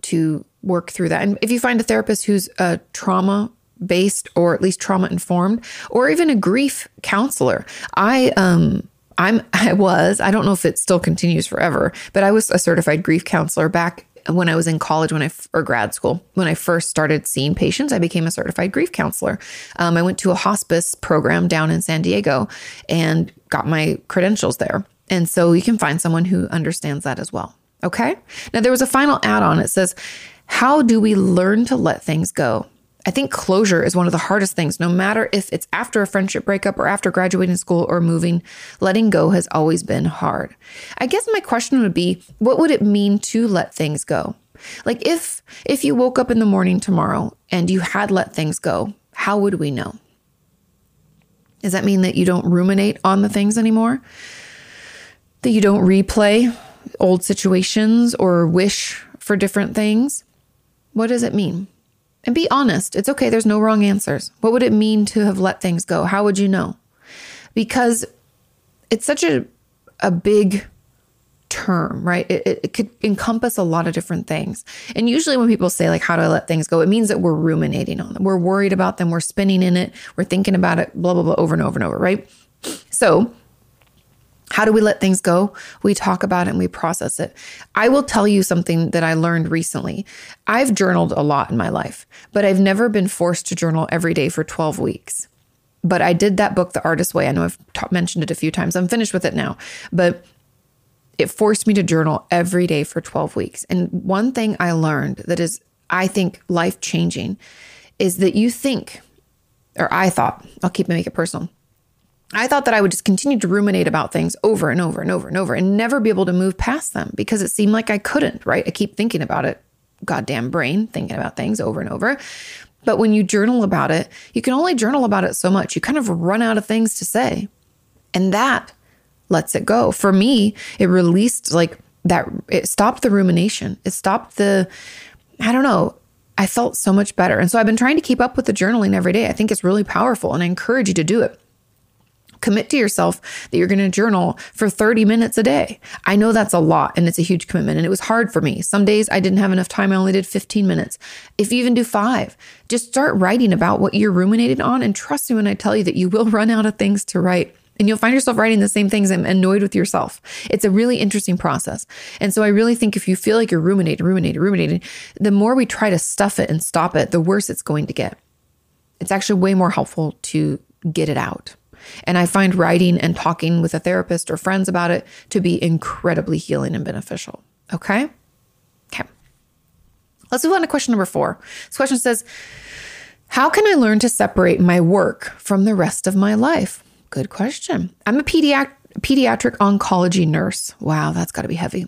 to work through that. And if you find a therapist who's a trauma based or at least trauma informed, or even a grief counselor, I um I'm I was I don't know if it still continues forever, but I was a certified grief counselor back when I was in college, when I or grad school, when I first started seeing patients, I became a certified grief counselor. Um, I went to a hospice program down in San Diego and got my credentials there. And so you can find someone who understands that as well. Okay. Now there was a final add on. It says, "How do we learn to let things go?" I think closure is one of the hardest things, no matter if it's after a friendship breakup or after graduating school or moving. Letting go has always been hard. I guess my question would be what would it mean to let things go? Like if if you woke up in the morning tomorrow and you had let things go, how would we know? Does that mean that you don't ruminate on the things anymore? That you don't replay old situations or wish for different things? What does it mean? And be honest. It's okay. There's no wrong answers. What would it mean to have let things go? How would you know? Because it's such a, a big term, right? It, it, could encompass a lot of different things. And usually, when people say, like, how do I let things go? It means that we're ruminating on them. We're worried about them. We're spinning in it. We're thinking about it, blah, blah, blah, over and over and over, right? So, how do we let things go? We talk about it and we process it. I will tell you something that I learned recently. I've journaled a lot in my life, but I've never been forced to journal every day for 12 weeks. But I did that book, The Artist Way. I know I've t- mentioned it a few times. I'm finished with it now, but it forced me to journal every day for 12 weeks. And one thing I learned that is, I think, life changing is that you think, or I thought, I'll keep it, make it personal I thought that I would just continue to ruminate about things over and over and over and over and never be able to move past them because it seemed like I couldn't, right? I keep thinking about it, goddamn brain, thinking about things over and over. But when you journal about it, you can only journal about it so much. You kind of run out of things to say. And that lets it go. For me, it released like that, it stopped the rumination. It stopped the, I don't know, I felt so much better. And so I've been trying to keep up with the journaling every day. I think it's really powerful and I encourage you to do it commit to yourself that you're going to journal for 30 minutes a day. I know that's a lot and it's a huge commitment and it was hard for me. Some days I didn't have enough time. I only did 15 minutes. If you even do five, just start writing about what you're ruminating on. And trust me when I tell you that you will run out of things to write. And you'll find yourself writing the same things and annoyed with yourself. It's a really interesting process. And so I really think if you feel like you're ruminating, ruminating, ruminating, the more we try to stuff it and stop it, the worse it's going to get. It's actually way more helpful to get it out. And I find writing and talking with a therapist or friends about it to be incredibly healing and beneficial. Okay. Okay. Let's move on to question number four. This question says, How can I learn to separate my work from the rest of my life? Good question. I'm a pediatric pediatric oncology nurse. Wow, that's got to be heavy.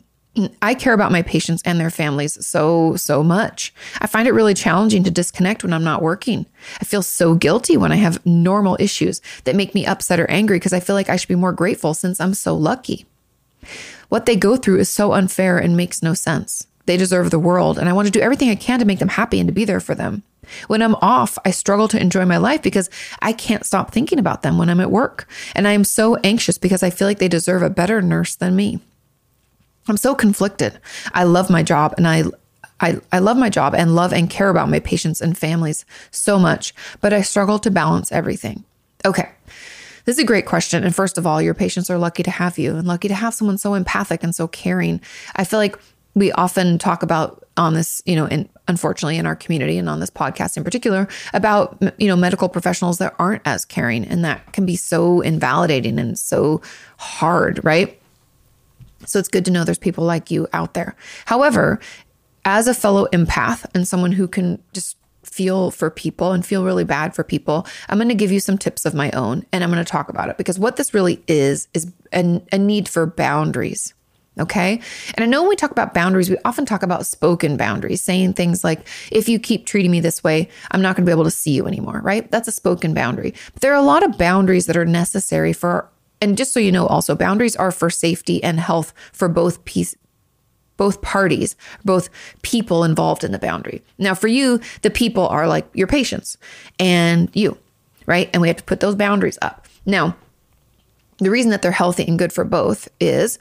I care about my patients and their families so, so much. I find it really challenging to disconnect when I'm not working. I feel so guilty when I have normal issues that make me upset or angry because I feel like I should be more grateful since I'm so lucky. What they go through is so unfair and makes no sense. They deserve the world, and I want to do everything I can to make them happy and to be there for them. When I'm off, I struggle to enjoy my life because I can't stop thinking about them when I'm at work. And I am so anxious because I feel like they deserve a better nurse than me. I'm so conflicted. I love my job and I I, I love my job and love and care about my patients and families so much, but I struggle to balance everything. Okay. This is a great question. And first of all, your patients are lucky to have you and lucky to have someone so empathic and so caring. I feel like we often talk about on this, you know, unfortunately in our community and on this podcast in particular about, you know, medical professionals that aren't as caring and that can be so invalidating and so hard, right? So it's good to know there's people like you out there. However, as a fellow empath and someone who can just feel for people and feel really bad for people, I'm going to give you some tips of my own and I'm going to talk about it because what this really is is a, a need for boundaries. Okay. And I know when we talk about boundaries, we often talk about spoken boundaries, saying things like, if you keep treating me this way, I'm not going to be able to see you anymore, right? That's a spoken boundary. But there are a lot of boundaries that are necessary for and just so you know, also boundaries are for safety and health for both piece, both parties, both people involved in the boundary. Now, for you, the people are like your patients and you, right? And we have to put those boundaries up. Now, the reason that they're healthy and good for both is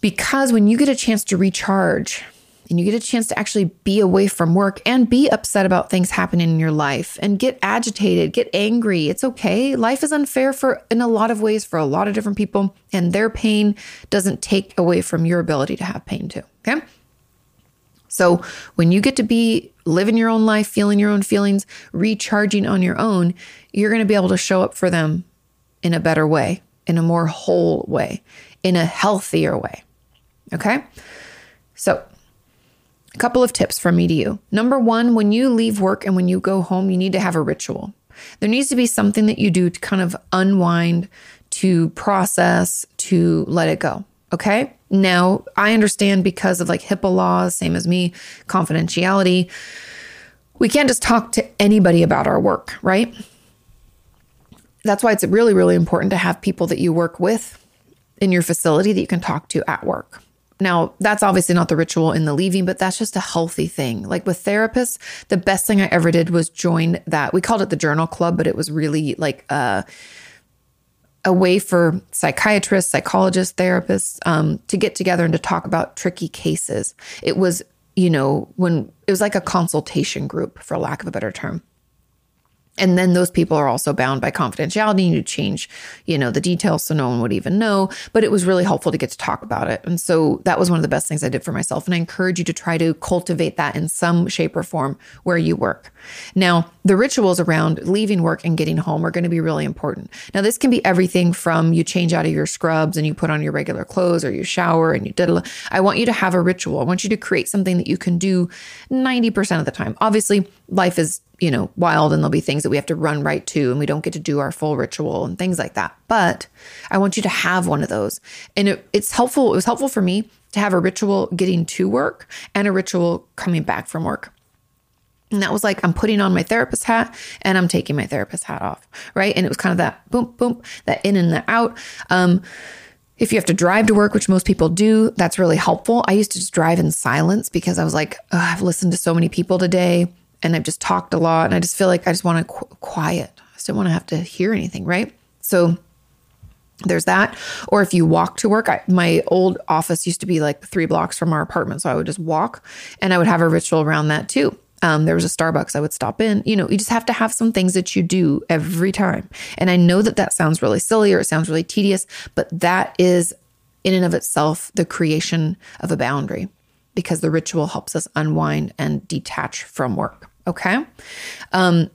because when you get a chance to recharge and you get a chance to actually be away from work and be upset about things happening in your life and get agitated, get angry. It's okay. Life is unfair for in a lot of ways for a lot of different people and their pain doesn't take away from your ability to have pain too, okay? So, when you get to be living your own life, feeling your own feelings, recharging on your own, you're going to be able to show up for them in a better way, in a more whole way, in a healthier way. Okay? So, a couple of tips from me to you. Number one, when you leave work and when you go home, you need to have a ritual. There needs to be something that you do to kind of unwind, to process, to let it go. Okay. Now, I understand because of like HIPAA laws, same as me, confidentiality. We can't just talk to anybody about our work, right? That's why it's really, really important to have people that you work with in your facility that you can talk to at work. Now, that's obviously not the ritual in the leaving, but that's just a healthy thing. Like with therapists, the best thing I ever did was join that. We called it the journal club, but it was really like a, a way for psychiatrists, psychologists, therapists um, to get together and to talk about tricky cases. It was, you know, when it was like a consultation group, for lack of a better term. And then those people are also bound by confidentiality. You change, you know, the details so no one would even know. But it was really helpful to get to talk about it. And so that was one of the best things I did for myself. And I encourage you to try to cultivate that in some shape or form where you work. Now, the rituals around leaving work and getting home are going to be really important. Now, this can be everything from you change out of your scrubs and you put on your regular clothes or you shower and you diddle. I want you to have a ritual. I want you to create something that you can do 90% of the time. Obviously, life is you know, wild and there'll be things that we have to run right to and we don't get to do our full ritual and things like that. But I want you to have one of those. And it, it's helpful. It was helpful for me to have a ritual getting to work and a ritual coming back from work. And that was like, I'm putting on my therapist hat and I'm taking my therapist hat off. Right. And it was kind of that boom, boom, that in and that out. Um, if you have to drive to work, which most people do, that's really helpful. I used to just drive in silence because I was like, I've listened to so many people today and I've just talked a lot and I just feel like I just want to qu- quiet. I just don't want to have to hear anything, right? So there's that. Or if you walk to work, I, my old office used to be like three blocks from our apartment. So I would just walk and I would have a ritual around that too. Um, there was a Starbucks I would stop in. You know, you just have to have some things that you do every time. And I know that that sounds really silly or it sounds really tedious, but that is in and of itself the creation of a boundary because the ritual helps us unwind and detach from work. Okay. Um,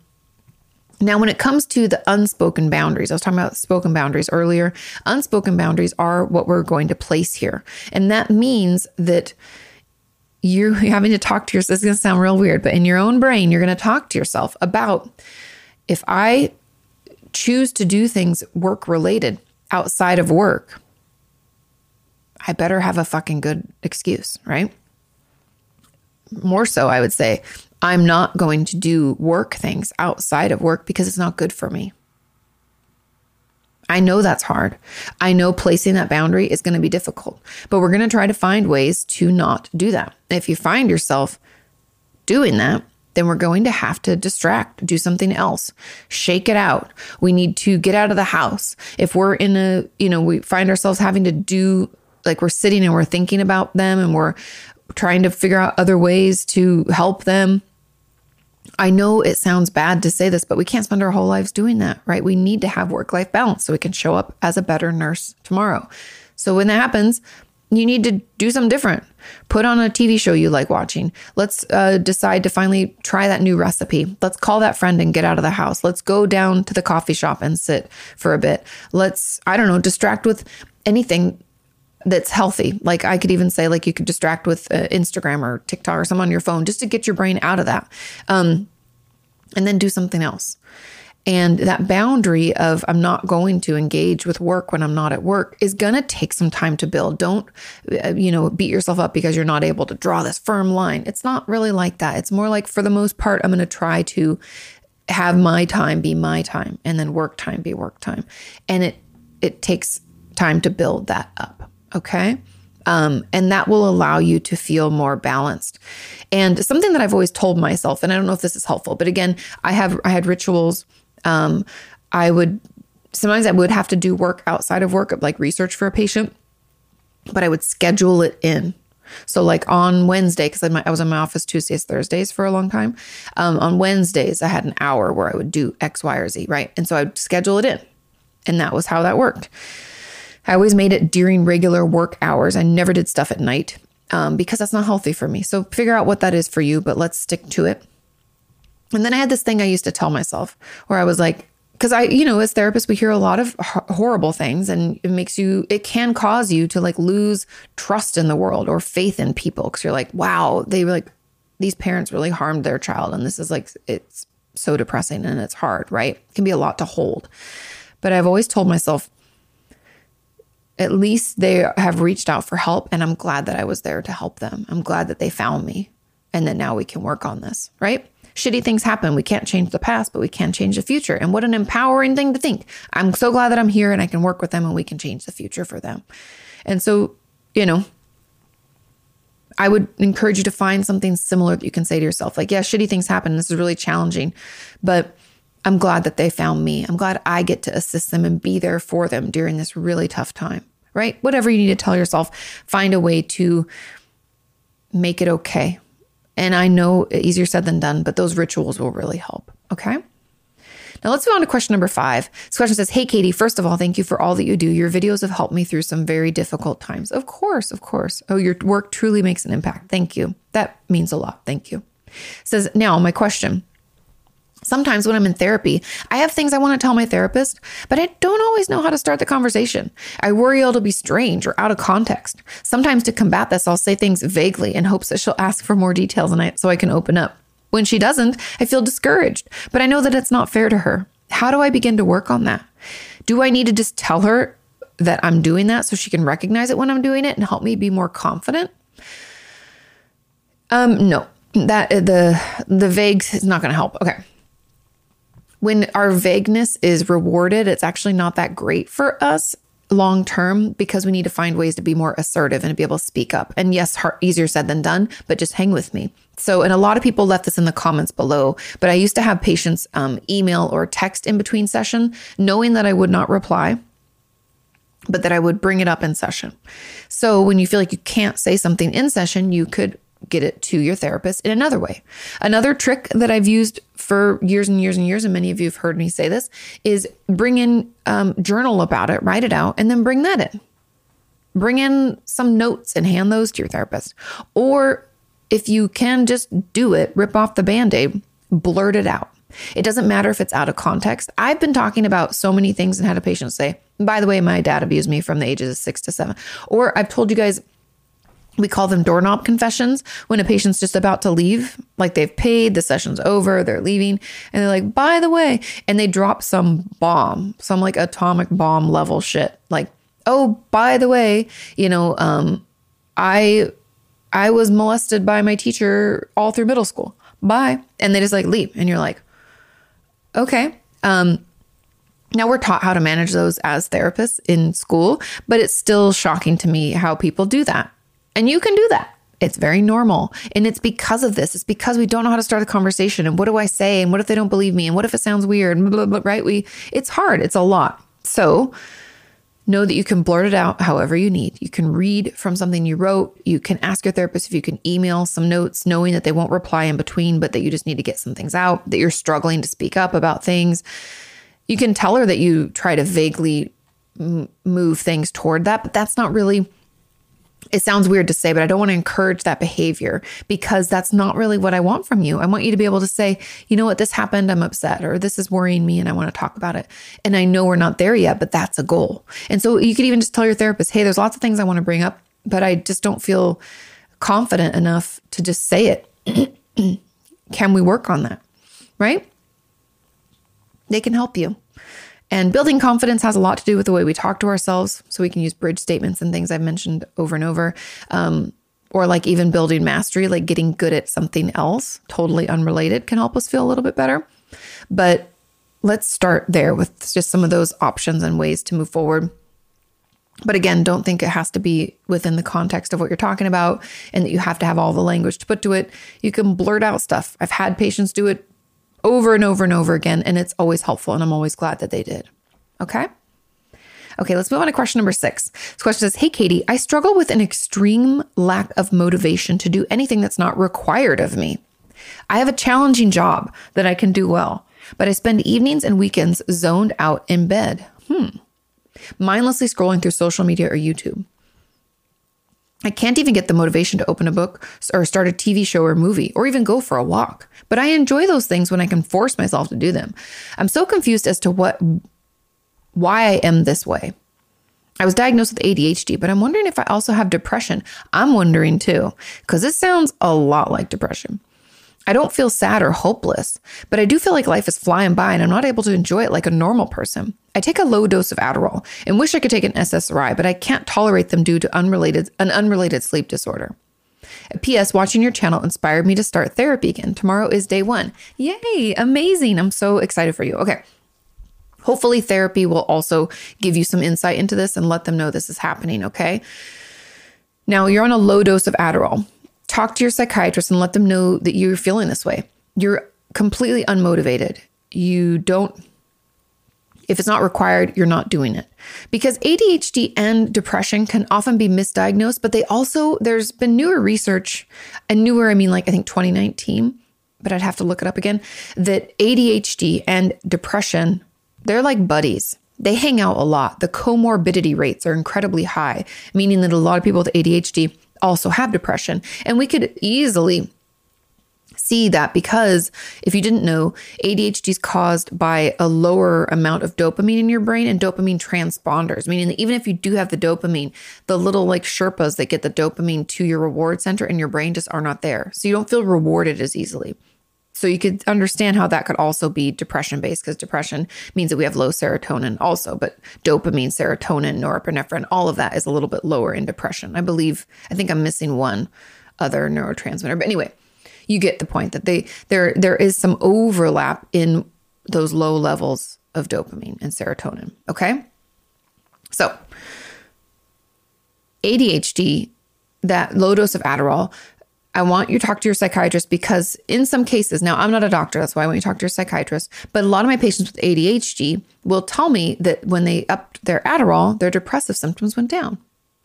now, when it comes to the unspoken boundaries, I was talking about spoken boundaries earlier. Unspoken boundaries are what we're going to place here. And that means that you're having to talk to yourself. This is going to sound real weird, but in your own brain, you're going to talk to yourself about if I choose to do things work related outside of work, I better have a fucking good excuse, right? More so, I would say, I'm not going to do work things outside of work because it's not good for me. I know that's hard. I know placing that boundary is going to be difficult, but we're going to try to find ways to not do that. If you find yourself doing that, then we're going to have to distract, do something else, shake it out. We need to get out of the house. If we're in a, you know, we find ourselves having to do like we're sitting and we're thinking about them and we're trying to figure out other ways to help them. I know it sounds bad to say this, but we can't spend our whole lives doing that, right? We need to have work life balance so we can show up as a better nurse tomorrow. So when that happens, you need to do something different. Put on a TV show you like watching. Let's uh, decide to finally try that new recipe. Let's call that friend and get out of the house. Let's go down to the coffee shop and sit for a bit. Let's, I don't know, distract with anything that's healthy. Like I could even say, like you could distract with uh, Instagram or TikTok or something on your phone just to get your brain out of that. Um, and then do something else. And that boundary of I'm not going to engage with work when I'm not at work is going to take some time to build. Don't, uh, you know, beat yourself up because you're not able to draw this firm line. It's not really like that. It's more like, for the most part, I'm going to try to have my time be my time and then work time be work time. And it, it takes time to build that up. Okay. Um, and that will allow you to feel more balanced. And something that I've always told myself, and I don't know if this is helpful, but again, I have I had rituals um, I would sometimes I would have to do work outside of work, like research for a patient, but I would schedule it in. So, like on Wednesday, because I was in my office Tuesdays, Thursdays for a long time. Um, on Wednesdays, I had an hour where I would do X, Y, or Z, right? And so I'd schedule it in. And that was how that worked. I always made it during regular work hours. I never did stuff at night um, because that's not healthy for me. So, figure out what that is for you, but let's stick to it. And then I had this thing I used to tell myself where I was like, because I, you know, as therapists, we hear a lot of horrible things and it makes you, it can cause you to like lose trust in the world or faith in people. Cause you're like, wow, they were like, these parents really harmed their child. And this is like, it's so depressing and it's hard, right? It can be a lot to hold. But I've always told myself, at least they have reached out for help. And I'm glad that I was there to help them. I'm glad that they found me and that now we can work on this, right? Shitty things happen. We can't change the past, but we can change the future. And what an empowering thing to think. I'm so glad that I'm here and I can work with them and we can change the future for them. And so, you know, I would encourage you to find something similar that you can say to yourself, like, yeah, shitty things happen. This is really challenging, but I'm glad that they found me. I'm glad I get to assist them and be there for them during this really tough time, right? Whatever you need to tell yourself, find a way to make it okay and I know easier said than done, but those rituals will really help. Okay. Now let's move on to question number five. This question says, Hey, Kati, first of all, thank you for all that you do. Your videos have helped me through some very difficult times. Of course, of course. Oh, your work truly makes an impact. Thank you. That means a lot. Thank you. It says, now my question Sometimes when I'm in therapy, I have things I want to tell my therapist, but I don't always know how to start the conversation. I worry it'll be strange or out of context. Sometimes to combat this, I'll say things vaguely in hopes that she'll ask for more details and I, so I can open up. When she doesn't, I feel discouraged, but I know that it's not fair to her. How do I begin to work on that? Do I need to just tell her that I'm doing that so she can recognize it when I'm doing it and help me be more confident? Um, no. That the the vague is not going to help. Okay when our vagueness is rewarded, it's actually not that great for us long term because we need to find ways to be more assertive and to be able to speak up. And yes, hard, easier said than done, but just hang with me. So, and a lot of people left this in the comments below, but I used to have patients um, email or text in between session, knowing that I would not reply but that I would bring it up in session. So when you feel like you can't say something in session, you could get it to your therapist in another way. Another trick that I've used for years and years and years, and many of you have heard me say this, is bring in um, journal about it, write it out, and then bring that in. Bring in some notes and hand those to your therapist. Or if you can just do it, rip off the band aid, blurt it out. It doesn't matter if it's out of context. I've been talking about so many things and had a patient say, by the way, my dad abused me from the ages of six to seven. Or I've told you guys we call them doorknob confessions when a patient's just about to leave, like they've paid, the session's over, they're leaving, and they're like, by the way, and they drop some bomb, some like atomic bomb level shit. Like, Oh, by the way, you know, um, I I was molested by my teacher all through middle school. Bye. And they just like leave. And you're like, okay. Um, now we're taught how to manage those as therapists in school, but it's still shocking to me how people do that. And you can do that. It's very normal. And it's because of this. It's because we don't know how to start a conversation. And what do I say? And what if they don't believe me? And what if it sounds weird? Blah, blah, blah, right? We it's hard. It's a lot. So know that you can blurt it out however you need. You can read from something you wrote. You can ask your therapist if you can email some notes, knowing that they won't reply in between, but that you just need to get some things out, that you're struggling to speak up about things. You can tell her that you try to vaguely move things toward that, but that's not really it sounds weird to say, but I don't want to encourage that behavior because that's not really what I want from you. I want you to be able to say, you know what, this happened, I'm upset, or this is worrying me and I want to talk about it. And I know we're not there yet, but that's a goal. And so you could even just tell your therapist, hey, there's lots of things I want to bring up, but I just don't feel confident enough to just say it. Can we work on that? Right? They can help you. And building confidence has a lot to do with the way we talk to ourselves. So we can use bridge statements and things I've mentioned over and over. Um, or like even building mastery, like getting good at something else, totally unrelated, can help us feel a little bit better. But let's start there with just some of those options and ways to move forward. But again, don't think it has to be within the context of what you're talking about and that you have to have all the language to put to it. You can blurt out stuff. I've had patients do it over and over and over again. And it's always helpful. And I'm always glad that they did. Okay. Okay, let's move on to question number six. This question says Hey, Kati, I struggle with an extreme lack of motivation to do anything that's not required of me. I have a challenging job that I can do well, but I spend evenings and weekends zoned out in bed. Hmm. Mindlessly scrolling through social media or YouTube. I can't even get the motivation to open a book or start a TV show or movie or even go for a walk. But I enjoy those things when I can force myself to do them. I'm so confused as to what why I am this way. I was diagnosed with ADHD, but I'm wondering if I also have depression. I'm wondering too, because this sounds a lot like depression. I don't feel sad or hopeless, but I do feel like life is flying by and I'm not able to enjoy it like a normal person. I take a low dose of Adderall and wish I could take an SSRI, but I can't tolerate them due to unrelated an unrelated sleep disorder. A P.S. Watching your channel inspired me to start therapy again. Tomorrow is day one. Yay! Amazing! I'm so excited for you. Okay. Hopefully, therapy will also give you some insight into this and let them know this is happening. Okay. Now, you're on a low dose of Adderall talk to your psychiatrist and let them know that you're feeling this way. You're completely unmotivated. You don't, if it's not required, you're not doing it. Because ADHD and depression can often be misdiagnosed, but they also, there's been newer research, and newer, I mean like I think 2019, but I'd have to look it up again, that ADHD and depression, they're like buddies they hang out a lot. The comorbidity rates are incredibly high, meaning that a lot of people with ADHD also have depression. And we could easily see that because if you didn't know, ADHD is caused by a lower amount of dopamine in your brain and dopamine transponders, meaning that even if you do have the dopamine, the little like Sherpas that get the dopamine to your reward center in your brain just are not there. So you don't feel rewarded as easily. So you could understand how that could also be depression based because depression means that we have low serotonin also, but dopamine, serotonin, norepinephrine, all of that is a little bit lower in depression. I believe, I think I'm missing one other neurotransmitter. But anyway, you get the point that they there there is some overlap in those low levels of dopamine and serotonin. Okay. So ADHD, that low dose of Adderall I want you to talk to your psychiatrist because, in some cases, now I'm not a doctor, that's why I want you to talk to your psychiatrist. But a lot of my patients with ADHD will tell me that when they upped their Adderall, their depressive symptoms went down.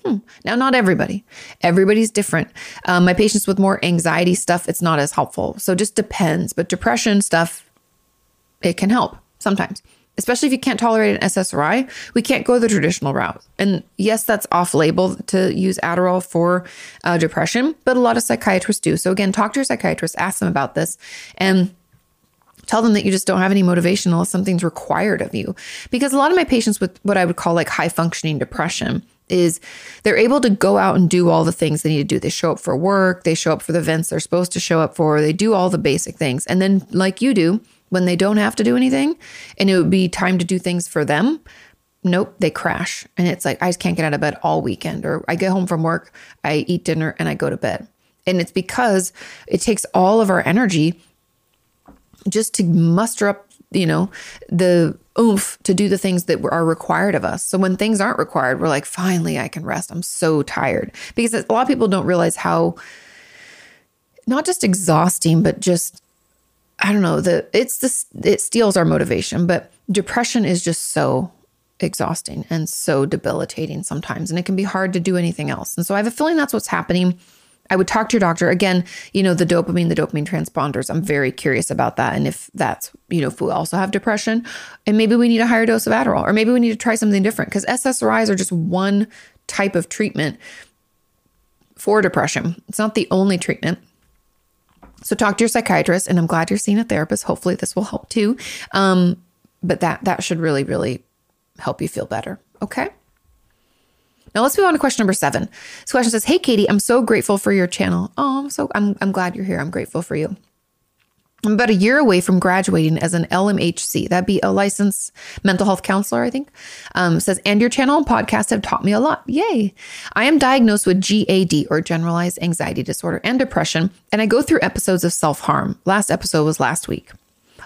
Hmm. Now, not everybody, everybody's different. Um, my patients with more anxiety stuff, it's not as helpful. So, just depends. But depression stuff, it can help sometimes especially if you can't tolerate an SSRI, we can't go the traditional route. And yes, that's off label to use Adderall for uh, depression, but a lot of psychiatrists do. So, again, talk to your psychiatrist, ask them about this, and tell them that you just don't have any motivation unless something's required of you. Because a lot of my patients with what I would call like high functioning depression, is they're able to go out and do all the things they need to do. They show up for work, they show up for the events they're supposed to show up for, they do all the basic things. And then, like you do, when they don't have to do anything and it would be time to do things for them, nope, they crash. And it's like, I just can't get out of bed all weekend. Or I get home from work, I eat dinner, and I go to bed. And it's because it takes all of our energy just to muster up, you know, the oomph to do the things that are required of us. So when things aren't required, we're like, finally, I can rest. I'm so tired. Because a lot of people don't realize how not just exhausting, but just I don't know, the it's this it steals our motivation, but depression is just so exhausting and so debilitating sometimes and it can be hard to do anything else. And so I have a feeling that's what's happening I would talk to your doctor again. You know, the dopamine, the dopamine transponders. I'm very curious about that, and if that's you know if we also have depression, and maybe we need a higher dose of Adderall, or maybe we need to try something different because SSRIs are just one type of treatment for depression. It's not the only treatment. So talk to your psychiatrist, and I'm glad you're seeing a therapist. Hopefully, this will help too. Um, but that that should really really help you feel better. Okay. Now let's move on to question number seven. This question says, Hey Kati, I'm so grateful for your channel. Oh, I'm so I'm I'm glad you're here. I'm grateful for you. I'm about a year away from graduating as an LMHC. That'd be a licensed mental health counselor, I think. Um, says, and your channel and podcast have taught me a lot. Yay. I am diagnosed with GAD or generalized anxiety disorder and depression, and I go through episodes of self harm. Last episode was last week.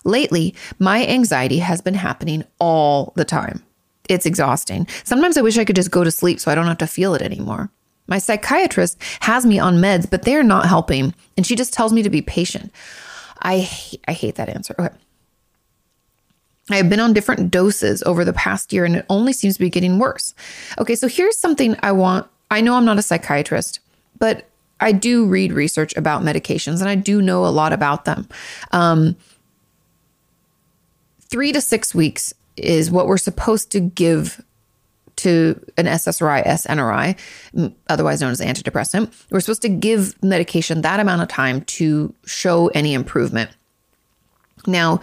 Lately, my anxiety has been happening all the time. It's exhausting. Sometimes I wish I could just go to sleep so I don't have to feel it anymore. My psychiatrist has me on meds, but they're not helping, and she just tells me to be patient. I I hate that answer. Okay. I have been on different doses over the past year and it only seems to be getting worse. Okay, so here's something I want. I know I'm not a psychiatrist, but I do read research about medications and I do know a lot about them. Um, three to six weeks is what we're supposed to give to an SSRI, SNRI, otherwise known as antidepressant. We're supposed to give medication that amount of time to show any improvement. Now,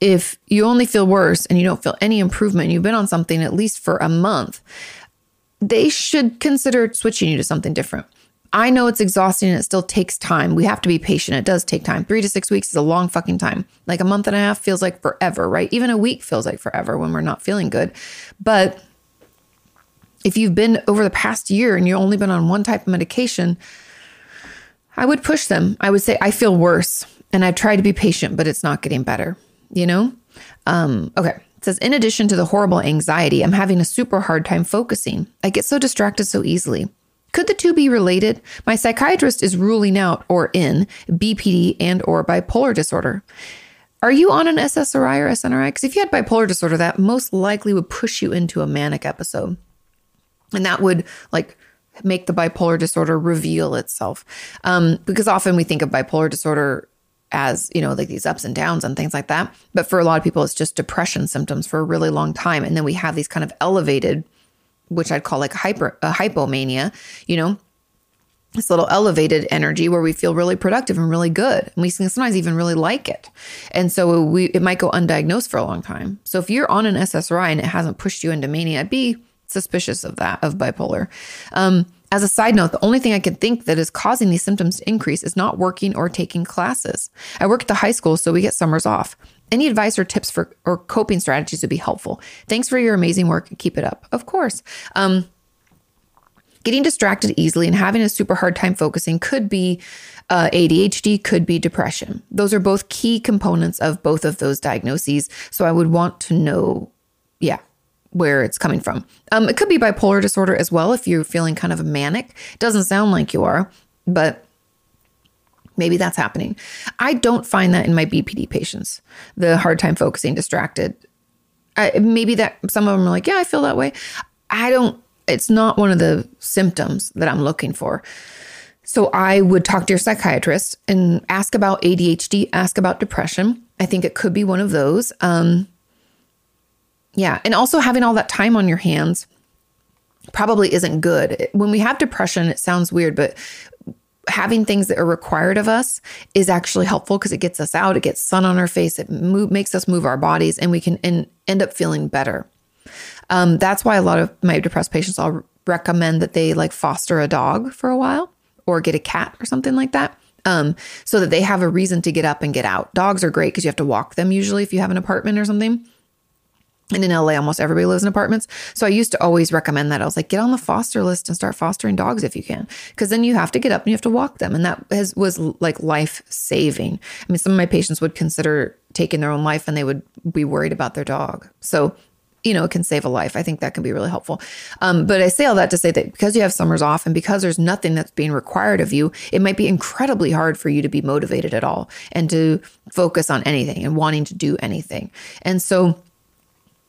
if you only feel worse and you don't feel any improvement, you've been on something at least for a month, they should consider switching you to something different. I know it's exhausting and it still takes time. We have to be patient. It does take time. Three to six weeks is a long fucking time. Like a month and a half feels like forever, right? Even a week feels like forever when we're not feeling good. But if you've been over the past year and you've only been on one type of medication, I would push them. I would say, I feel worse. And I try to be patient, but it's not getting better, you know? Um, okay. It says, in addition to the horrible anxiety, I'm having a super hard time focusing. I get so distracted so easily. Could the two be related? My psychiatrist is ruling out or in BPD and or bipolar disorder. Are you on an SSRI or SNRI? Because if you had bipolar disorder, that most likely would push you into a manic episode. And that would like make the bipolar disorder reveal itself. Um, because often we think of bipolar disorder as, you know, like these ups and downs and things like that. But for a lot of people, it's just depression symptoms for a really long time. And then we have these kind of elevated which I'd call like hyper a hypomania, you know, this little elevated energy where we feel really productive and really good. And we sometimes even really like it. And so we it might go undiagnosed for a long time. So if you're on an SSRI and it hasn't pushed you into mania, I'd be suspicious of that, of bipolar. Um, as a side note, the only thing I can think that is causing these symptoms to increase is not working or taking classes. I work at the high school, so we get summers off. Any advice or tips for or coping strategies would be helpful. Thanks for your amazing work. Keep it up. Of course. Um, getting distracted easily and having a super hard time focusing could be uh, ADHD, could be depression. Those are both key components of both of those diagnoses. So I would want to know, yeah, where it's coming from. Um, it could be bipolar disorder as well if you're feeling kind of manic. Doesn't sound like you are, but Maybe that's happening. I don't find that in my BPD patients, the hard time focusing, distracted. I, maybe that some of them are like, yeah, I feel that way. I don't, it's not one of the symptoms that I'm looking for. So I would talk to your psychiatrist and ask about ADHD, ask about depression. I think it could be one of those. Um, yeah. And also having all that time on your hands probably isn't good. When we have depression, it sounds weird, but having things that are required of us is actually helpful because it gets us out, it gets sun on our face, it move, makes us move our bodies, and we can in, end up feeling better. Um, that's why a lot of my depressed patients, I'll recommend that they like foster a dog for a while or get a cat or something like that. Um, so that they have a reason to get up and get out. Dogs are great because you have to walk them usually if you have an apartment or something. And in LA, almost everybody lives in apartments. So I used to always recommend that. I was like, get on the foster list and start fostering dogs if you can. Because then you have to get up and you have to walk them. And that has, was like life saving. I mean, some of my patients would consider taking their own life and they would be worried about their dog. So you know, it can save a life. I think that can be really helpful. Um, but I say all that to say that because you have summers off and because there's nothing that's being required of you, it might be incredibly hard for you to be motivated at all and to focus on anything and wanting to do anything. And so,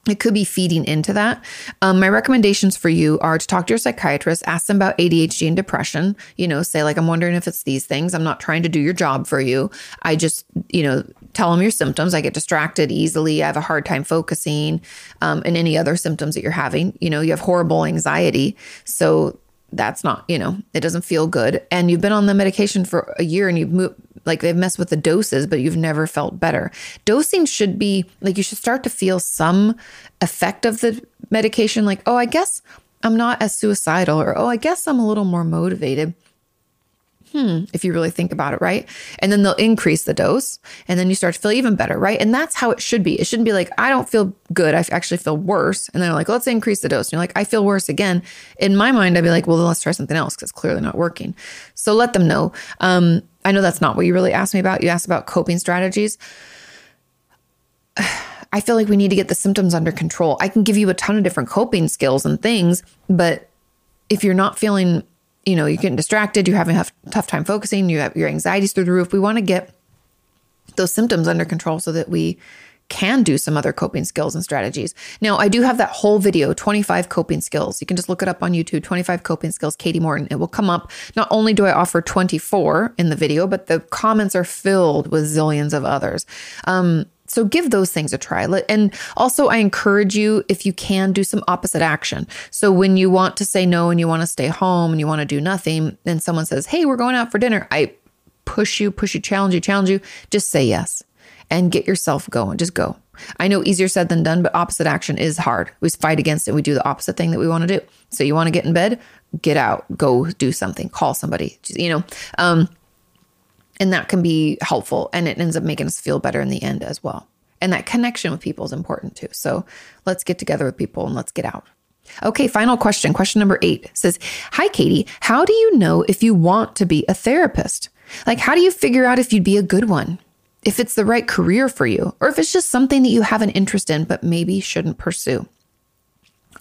it could be feeding into that. Um, my recommendations for you are to talk to your psychiatrist, ask them about ADHD and depression. You know, say, like, I'm wondering if it's these things. I'm not trying to do your job for you. I just, you know, tell them your symptoms. I get distracted easily. I have a hard time focusing, um, and any other symptoms that you're having. You know, you have horrible anxiety. So that's not, you know, it doesn't feel good. And you've been on the medication for a year and you've moved, like they've messed with the doses, but you've never felt better. Dosing should be like you should start to feel some effect of the medication, like, oh, I guess I'm not as suicidal, or oh, I guess I'm a little more motivated hmm, if you really think about it, right? And then they'll increase the dose and then you start to feel even better, right? And that's how it should be. It shouldn't be like, I don't feel good. I actually feel worse. And then they're like, let's increase the dose. And you're like, I feel worse again. In my mind, I'd be like, well, let's try something else because it's clearly not working. So let them know. Um, I know that's not what you really asked me about. You asked about coping strategies. I feel like we need to get the symptoms under control. I can give you a ton of different coping skills and things, but if you're not feeling you know, you're getting distracted, you're having a tough time focusing, you have your anxiety's through the roof. We want to get those symptoms under control so that we can do some other coping skills and strategies. Now, I do have that whole video, 25 coping skills. You can just look it up on YouTube, 25 coping skills, Kati Morton. It will come up. Not only do I offer 24 in the video, but the comments are filled with zillions of others. Um, so give those things a try. And also, I encourage you, if you can, do some opposite action. So when you want to say no and you want to stay home and you want to do nothing, and someone says, Hey, we're going out for dinner, I push you, push you, challenge you, challenge you, just say yes and get yourself going. Just go. I know easier said than done, but opposite action is hard. We fight against it. We do the opposite thing that we want to do. So you want to get in bed, get out, go do something, call somebody, you know. Um, and that can be helpful and it ends up making us feel better in the end as well. And that connection with people is important too. So let's get together with people and let's get out. Okay, final question. Question number eight says Hi, Kati. How do you know if you want to be a therapist? Like, how do you figure out if you'd be a good one? If it's the right career for you, or if it's just something that you have an interest in but maybe shouldn't pursue?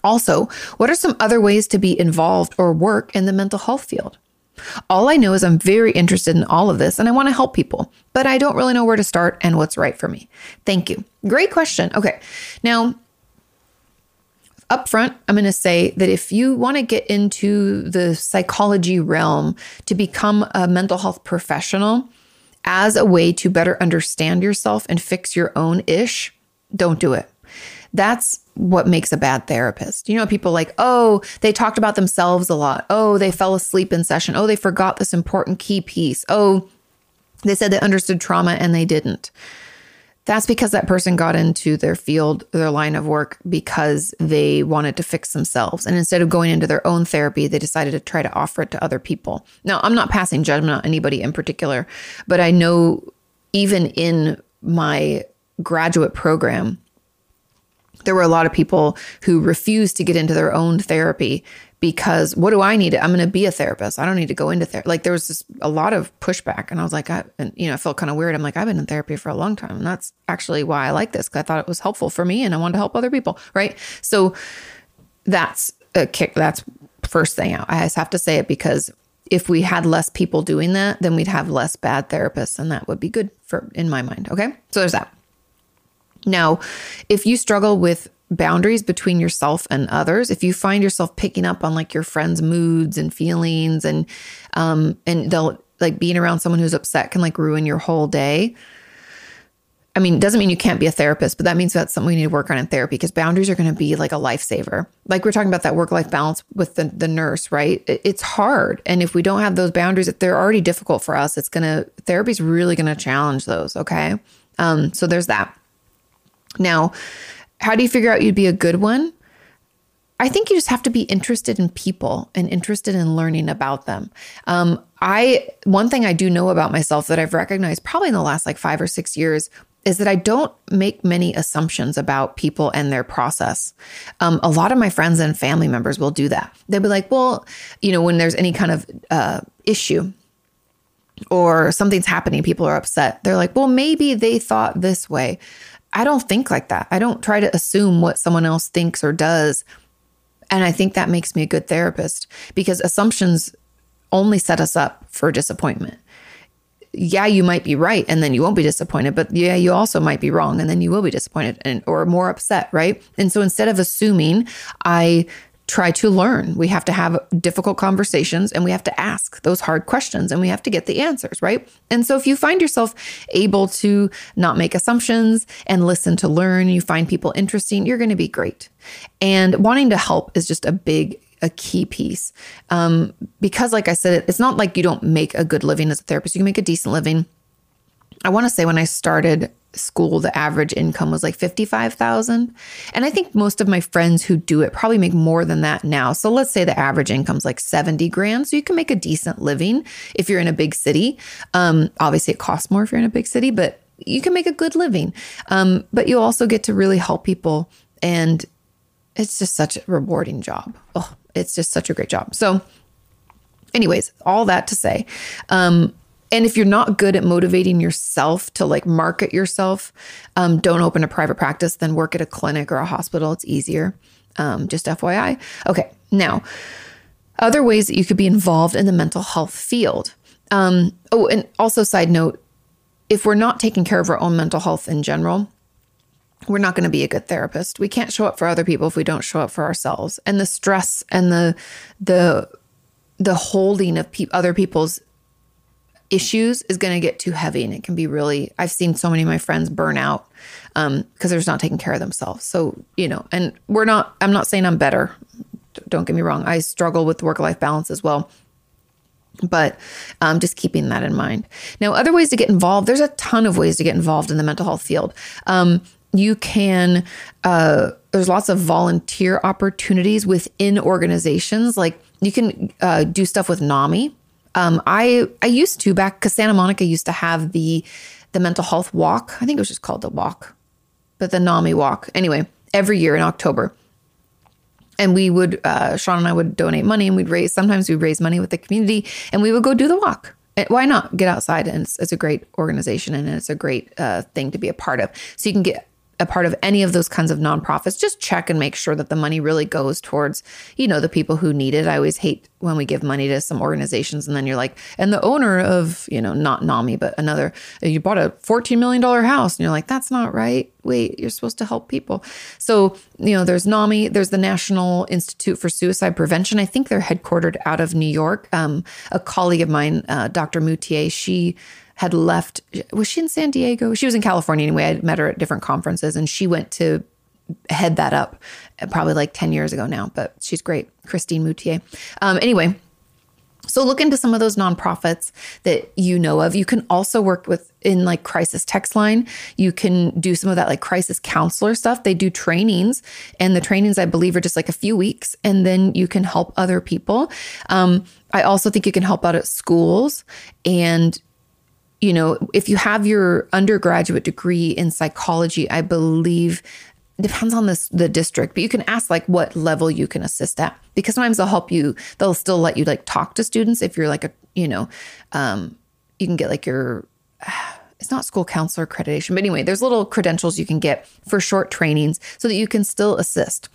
Also, what are some other ways to be involved or work in the mental health field? All I know is I'm very interested in all of this and I want to help people, but I don't really know where to start and what's right for me. Thank you. Great question. Okay. Now, up front, I'm going to say that if you want to get into the psychology realm to become a mental health professional as a way to better understand yourself and fix your own ish, don't do it. That's what makes a bad therapist. You know, people like, oh, they talked about themselves a lot. Oh, they fell asleep in session. Oh, they forgot this important key piece. Oh, they said they understood trauma and they didn't. That's because that person got into their field, their line of work, because they wanted to fix themselves. And instead of going into their own therapy, they decided to try to offer it to other people. Now, I'm not passing judgment on anybody in particular, but I know even in my graduate program, there were a lot of people who refused to get into their own therapy because what do I need? I'm going to be a therapist. I don't need to go into therapy. Like there was just a lot of pushback, and I was like, I, and you know, I felt kind of weird. I'm like, I've been in therapy for a long time, and that's actually why I like this because I thought it was helpful for me, and I wanted to help other people, right? So that's a kick. That's first thing out. I just have to say it because if we had less people doing that, then we'd have less bad therapists, and that would be good for in my mind. Okay, so there's that. Now, if you struggle with boundaries between yourself and others, if you find yourself picking up on like your friends' moods and feelings and um and they'll like being around someone who's upset can like ruin your whole day. I mean, doesn't mean you can't be a therapist, but that means that's something we need to work on in therapy because boundaries are going to be like a lifesaver. Like we're talking about that work life balance with the, the nurse, right? It's hard. And if we don't have those boundaries, if they're already difficult for us, it's going to, therapy's really going to challenge those. Okay. Um, so there's that. Now, how do you figure out you'd be a good one? I think you just have to be interested in people and interested in learning about them. Um, I one thing I do know about myself that I've recognized probably in the last like five or six years is that I don't make many assumptions about people and their process. Um, a lot of my friends and family members will do that. They'll be like, well, you know, when there's any kind of uh, issue or something's happening, people are upset. They're like, well, maybe they thought this way. I don't think like that. I don't try to assume what someone else thinks or does. And I think that makes me a good therapist because assumptions only set us up for disappointment yeah, you might be right and then you won't be disappointed, but yeah, you also might be wrong and then you will be disappointed and or more upset, right? And so instead of assuming, I try to learn. We have to have difficult conversations and we have to ask those hard questions and we have to get the answers, right? And so if you find yourself able to not make assumptions and listen to learn, you find people interesting, you're going to be great. And wanting to help is just a big a key piece. Um, because, like I said, it's not like you don't make a good living as a therapist, you can make a decent living. I want to say when I started school, the average income was like 55,000. And I think most of my friends who do it probably make more than that now. So let's say the average income's like 70 grand. So you can make a decent living if you're in a big city. Um, obviously, it costs more if you're in a big city, but you can make a good living. Um, but you also get to really help people. And it's just such a rewarding job. Oh, it's just such a great job. So, anyways, all that to say, um, and if you're not good at motivating yourself to like market yourself, um, don't open a private practice, then work at a clinic or a hospital. It's easier. Um, just FYI. Okay, now, other ways that you could be involved in the mental health field. Um, oh, and also, side note if we're not taking care of our own mental health in general, we're not going to be a good therapist. We can't show up for other people if we don't show up for ourselves. And the stress and the the the holding of pe- other people's issues is going to get too heavy and it can be really I've seen so many of my friends burn out um because they're just not taking care of themselves. So, you know, and we're not I'm not saying I'm better. Don't get me wrong. I struggle with work life balance as well but um, just keeping that in mind. Now, other ways to get involved, there's a ton of ways to get involved in the mental health field. Um, you can uh, there's lots of volunteer opportunities within organizations like you can uh, do stuff with nami um, i i used to back because santa monica used to have the the mental health walk. I think it was just called the walk but the nami walk. Anyway every year in october. And we would uh, sean and i would donate money and we'd raise sometimes we'd raise money with the community and we would go do the walk. Why not? Get outside and it's, it's, a great organization and it's a great uh, thing to be a part of. So you can get a part of any of those kinds of nonprofits, just check and make sure that the money really goes towards, you know, the people who need it. I always hate when we give money to some organizations and then you're like, and the owner of, you know, not NAMI, but another, you bought a $14 million house and you're like, that's not right. Wait, you're supposed to help people. So, you know, there's NAMI, there's the National Institute for Suicide Prevention. I think they're headquartered out of New York. Um, a colleague of mine, uh, Dr. Moutier, she, had left. Was she in San Diego? She was in California anyway. I met her at different conferences and she went to head that up probably like 10 years ago now, but she's great. Christine Moutier. Um, anyway, so look into some of those nonprofits that you know of. You can also work with in like crisis text line. You can do some of that like crisis counselor stuff. They do trainings, and the trainings I believe are just like a few weeks, and then you can help other people. Um, I also think you can help out at schools and you know, if you have your undergraduate degree in psychology, I believe depends on this the district, but you can ask like what level you can assist at because sometimes they'll help you. They'll still let you like talk to students if you're like a you know, um, you can get like your. It's not school counselor accreditation, but anyway, there's little credentials you can get for short trainings so that you can still assist.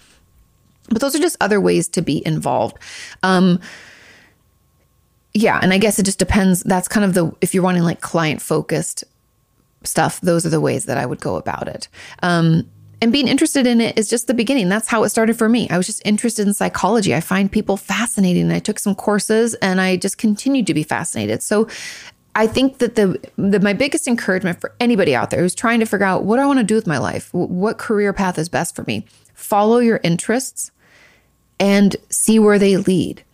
But those are just other ways to be involved. Um, yeah, and I guess it just depends. That's kind of the if you're wanting like client focused stuff, those are the ways that I would go about it. Um, and being interested in it is just the beginning. That's how it started for me. I was just interested in psychology. I find people fascinating. I took some courses and I just continued to be fascinated. So I think that the, the my biggest encouragement for anybody out there who's trying to figure out what I want to do with my life, what career path is best for me, follow your interests and see where they lead.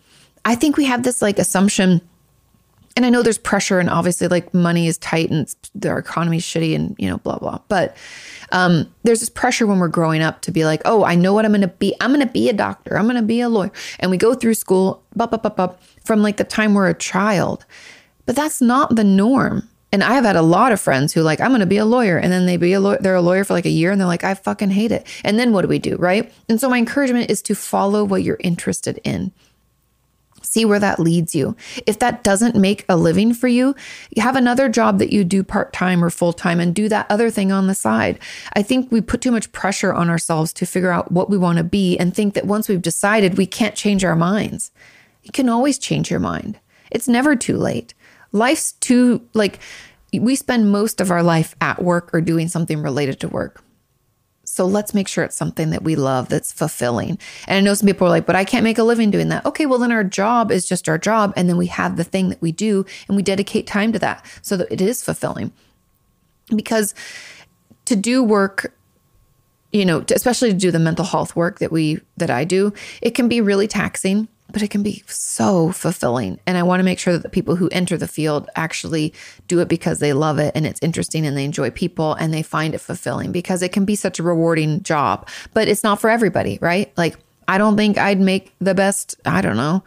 I think we have this like assumption and I know there's pressure and obviously like money is tight and our economy's shitty and you know blah blah. But um, there's this pressure when we're growing up to be like, oh, I know what I'm to be. I'm to be a doctor. I'm to be a lawyer. And we go through school, bup, bup, bup, bup, from like the time we're a child. But that's not the norm. And I have had a lot of friends who like, I'm to be a lawyer. And then they be a lawyer, they're a lawyer for like a year and they're like, I fucking hate it. And then what do we do? Right. And so my encouragement is to follow what you're interested in. See where that leads you. If that doesn't make a living for you, have another job that you do part time or full time and do that other thing on the side. I think we put too much pressure on ourselves to figure out what we want to be and think that once we've decided, we can't change our minds. You can always change your mind. It's never too late. Life's too, like, we spend most of our life at work or doing something related to work. So let's make sure it's something that we love that's fulfilling. And I know some people are like, but I can't make a living doing that. Okay, well, then our job is just our job. And then we have the thing that we do and we dedicate time to that so that it is fulfilling. Because to do work, you know, especially to do the mental health work that we, that I do, it can be really taxing but it can be so fulfilling. And I want to make sure that the people who enter the field actually do it because they love it and it's interesting and they enjoy people and they find it fulfilling because it can be such a rewarding job, but it's not for everybody, right? Like, I don't think I'd make the best, I don't know,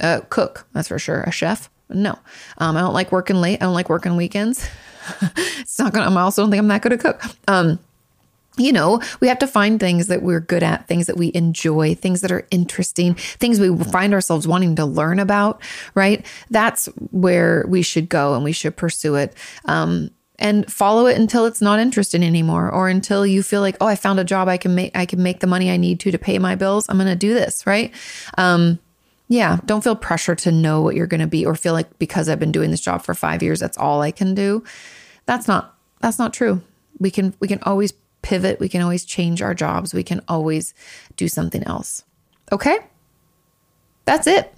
uh, cook, that's for sure. A chef? No. Um, I don't like working late. I don't like working weekends. it's not gonna, I also don't think I'm that good at cook. Um, you know, we have to find things that we're good at, things that we enjoy, things that are interesting, things we find ourselves wanting to learn about, right? That's where we should go and we should pursue it. Um, and follow it until it's not interesting anymore or until you feel like oh i found a job i can make i can make the money i need to to pay my bills i'm going to do this right um, yeah don't feel pressure to know what you're going to be or feel like because i've been doing this job for 5 years that's all i can do that's not that's not true we can we can always pivot. We can always change our jobs. We can always do something else. Okay? That's it.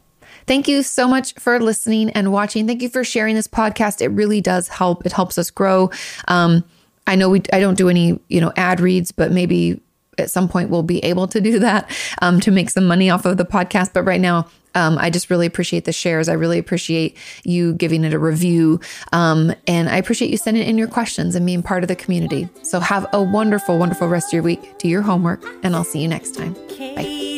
Thank you so much for listening and watching. Thank you for sharing this podcast. It really does help. It helps us grow. Um, I know we I don't do any, you know, ad reads, but maybe at some point we'll be able to do that um, to make some money off of the podcast. But right now, um, I just really appreciate the shares. I really appreciate you giving it a review. Um, and I appreciate you sending in your questions and being part of the community. So have a wonderful, wonderful rest of your week. Do your homework, and I'll see you next time. Bye.